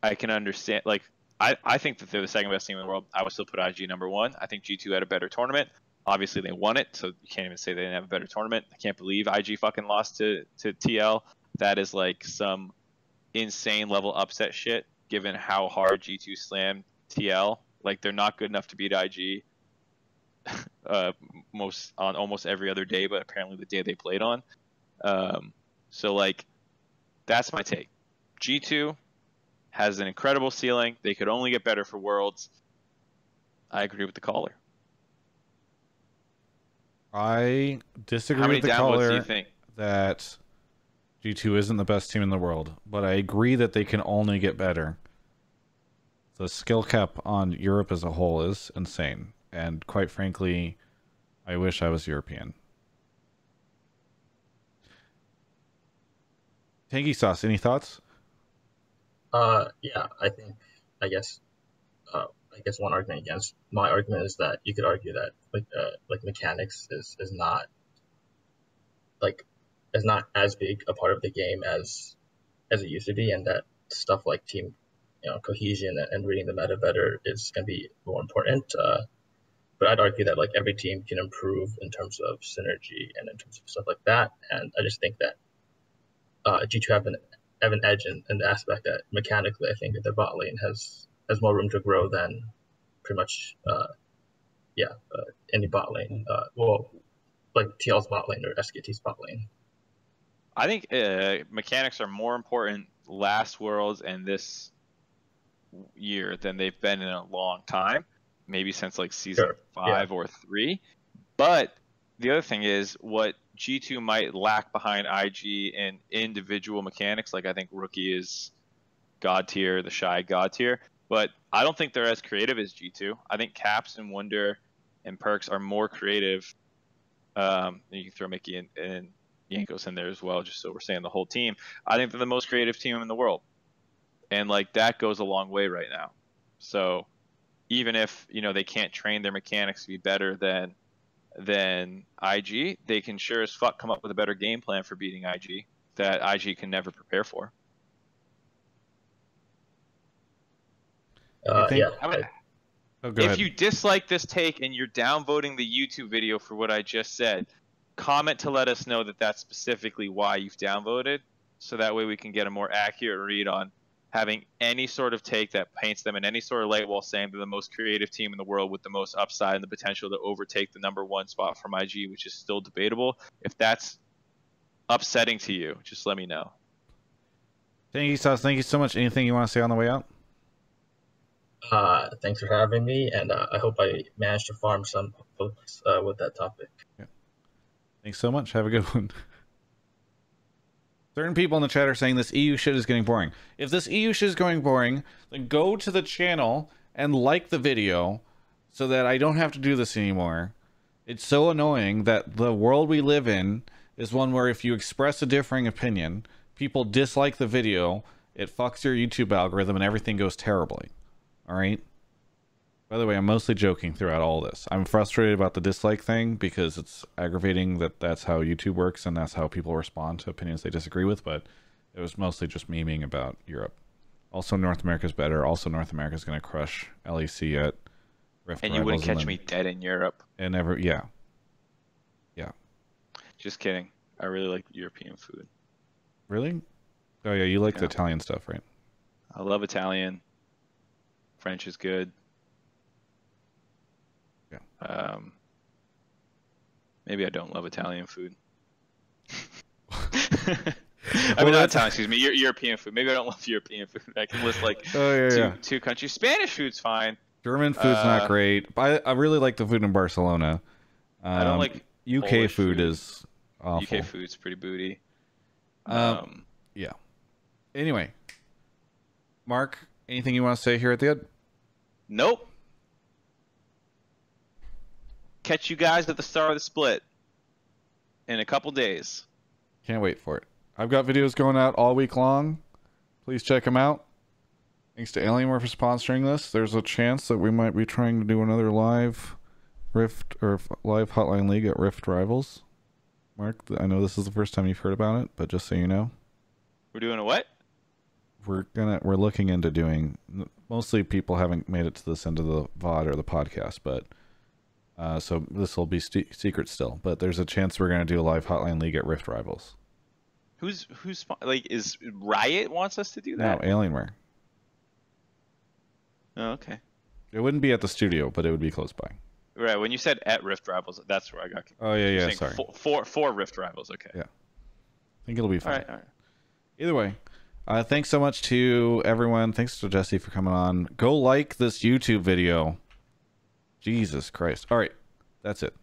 I can understand. Like I I think that they're the second best team in the world. I would still put IG number one. I think G2 had a better tournament. Obviously, they won it, so you can't even say they didn't have a better tournament. I can't believe IG fucking lost to to TL. That is like some insane level upset shit given how hard G2 slammed TL. Like they're not good enough to beat IG uh, most on almost every other day, but apparently the day they played on. Um, so like that's my take. G2 has an incredible ceiling. They could only get better for Worlds. I agree with the caller. I disagree with the caller do you think? that G2 isn't the best team in the world, but I agree that they can only get better. The skill cap on Europe as a whole is insane, and quite frankly, I wish I was European. Tangy sauce. Any thoughts? Uh, yeah, I think, I guess, uh, I guess one argument against my argument is that you could argue that like uh, like mechanics is is not like is not as big a part of the game as as it used to be, and that stuff like team you know cohesion and, reading the meta better is going to be more important. Uh, but I'd argue that like every team can improve in terms of synergy and in terms of stuff like that, and I just think that uh, G2 have an have an edge in, in the aspect that mechanically I think that the bot lane has has more room to grow than pretty much uh, yeah uh, any bot lane. Uh, well, like TL's bot lane or SKT's bot lane. I think uh, mechanics are more important last Worlds and this year than they've been in a long time. Maybe since like season Sure, five or three. But the other thing is what G2 might lack behind IG in individual mechanics. Like I think Rookie is god tier, TheShy god tier. But I don't think they're as creative as G2. I think Caps and Wunder and Perkz are more creative. Um, you can throw Mikyx in, and Jankos in there as well, just so we're saying the whole team. I think they're the most creative team in the world. And like that goes a long way right now. So even if, you know, they can't train their mechanics to be better than than IG, they can sure as fuck come up with a better game plan for beating IG that IG can never prepare for. Uh, think- yeah, I mean, Oh, if ahead. you dislike this take and you're downvoting the YouTube video for what I just said, comment to let us know that that's specifically why you've downvoted, so that way we can get a more accurate read on having any sort of take that paints them in any sort of light while saying they're the most creative team in the world with the most upside and the potential to overtake the number one spot from IG, which is still debatable. If that's upsetting to you, just let me know. Tangy sauce. Thank you so much. Anything you want to say on the way out? uh, thanks for having me, and uh, I hope I managed to farm some folks uh, with that topic. Thanks so much. Have a good one. Certain people in the chat are saying this EU shit is getting boring. If this EU shit is going boring, then go to the channel and like the video so that I don't have to do this anymore. It's so annoying that the world we live in is one where if you express a differing opinion, people dislike the video, it fucks your YouTube algorithm and everything goes terribly. All right? By the way, I'm mostly joking throughout all this. I'm frustrated about the dislike thing because it's aggravating that that's how YouTube works and that's how people respond to opinions they disagree with, but it was mostly just memeing about Europe. Also, North America's better. Also, North America's going to crush LEC at Rift And you wouldn't catch then- me dead in Europe. And never, yeah. Yeah. Just kidding. I really like European food. Really? Oh, yeah, you like the Italian stuff, right? I love Italian. French is good. Um, maybe I don't love Italian food. I Well, mean, not that's- Italian, excuse me. Eu- European food. Maybe I don't love European food. I can list like Oh, yeah, two, yeah. two countries. Spanish food's fine. German food's not Uh, great. But I, I really like the food in Barcelona. I don't Um, like UK Polish food, food. is awful. UK food's pretty booty. Um, Um, Yeah. Anyway, Mark, anything you want to say here at the end? nope. Catch you guys at the start of the split in a couple days. Can't wait for it. I've got videos going out all week long. Please check them out. Thanks to Alienware for sponsoring this. There's a chance that we might be trying to do another live Rift or live Hotline League at Rift Rivals. Mark, I know this is the first time you've heard about it, but just so you know, We're doing a what? we're gonna we're looking into doing. Mostly people haven't made it to this end of the VOD or the podcast, but uh, so this will be st- secret still. But there's a chance we're gonna do a live Hotline League at Rift Rivals. Who's who's like is Riot wants us to do that? No. Alienware. Oh, okay. It wouldn't be at the studio, but it would be close by. Right. When you said at Rift Rivals, that's where I got. Oh yeah, yeah. Sorry. Four, four, four Rift Rivals. Okay. Yeah. I think it'll be All fun. right. All right. Either way, uh, thanks so much to everyone. Thanks to Jesse for coming on. Go like this YouTube video. Jesus Christ. All right, that's it.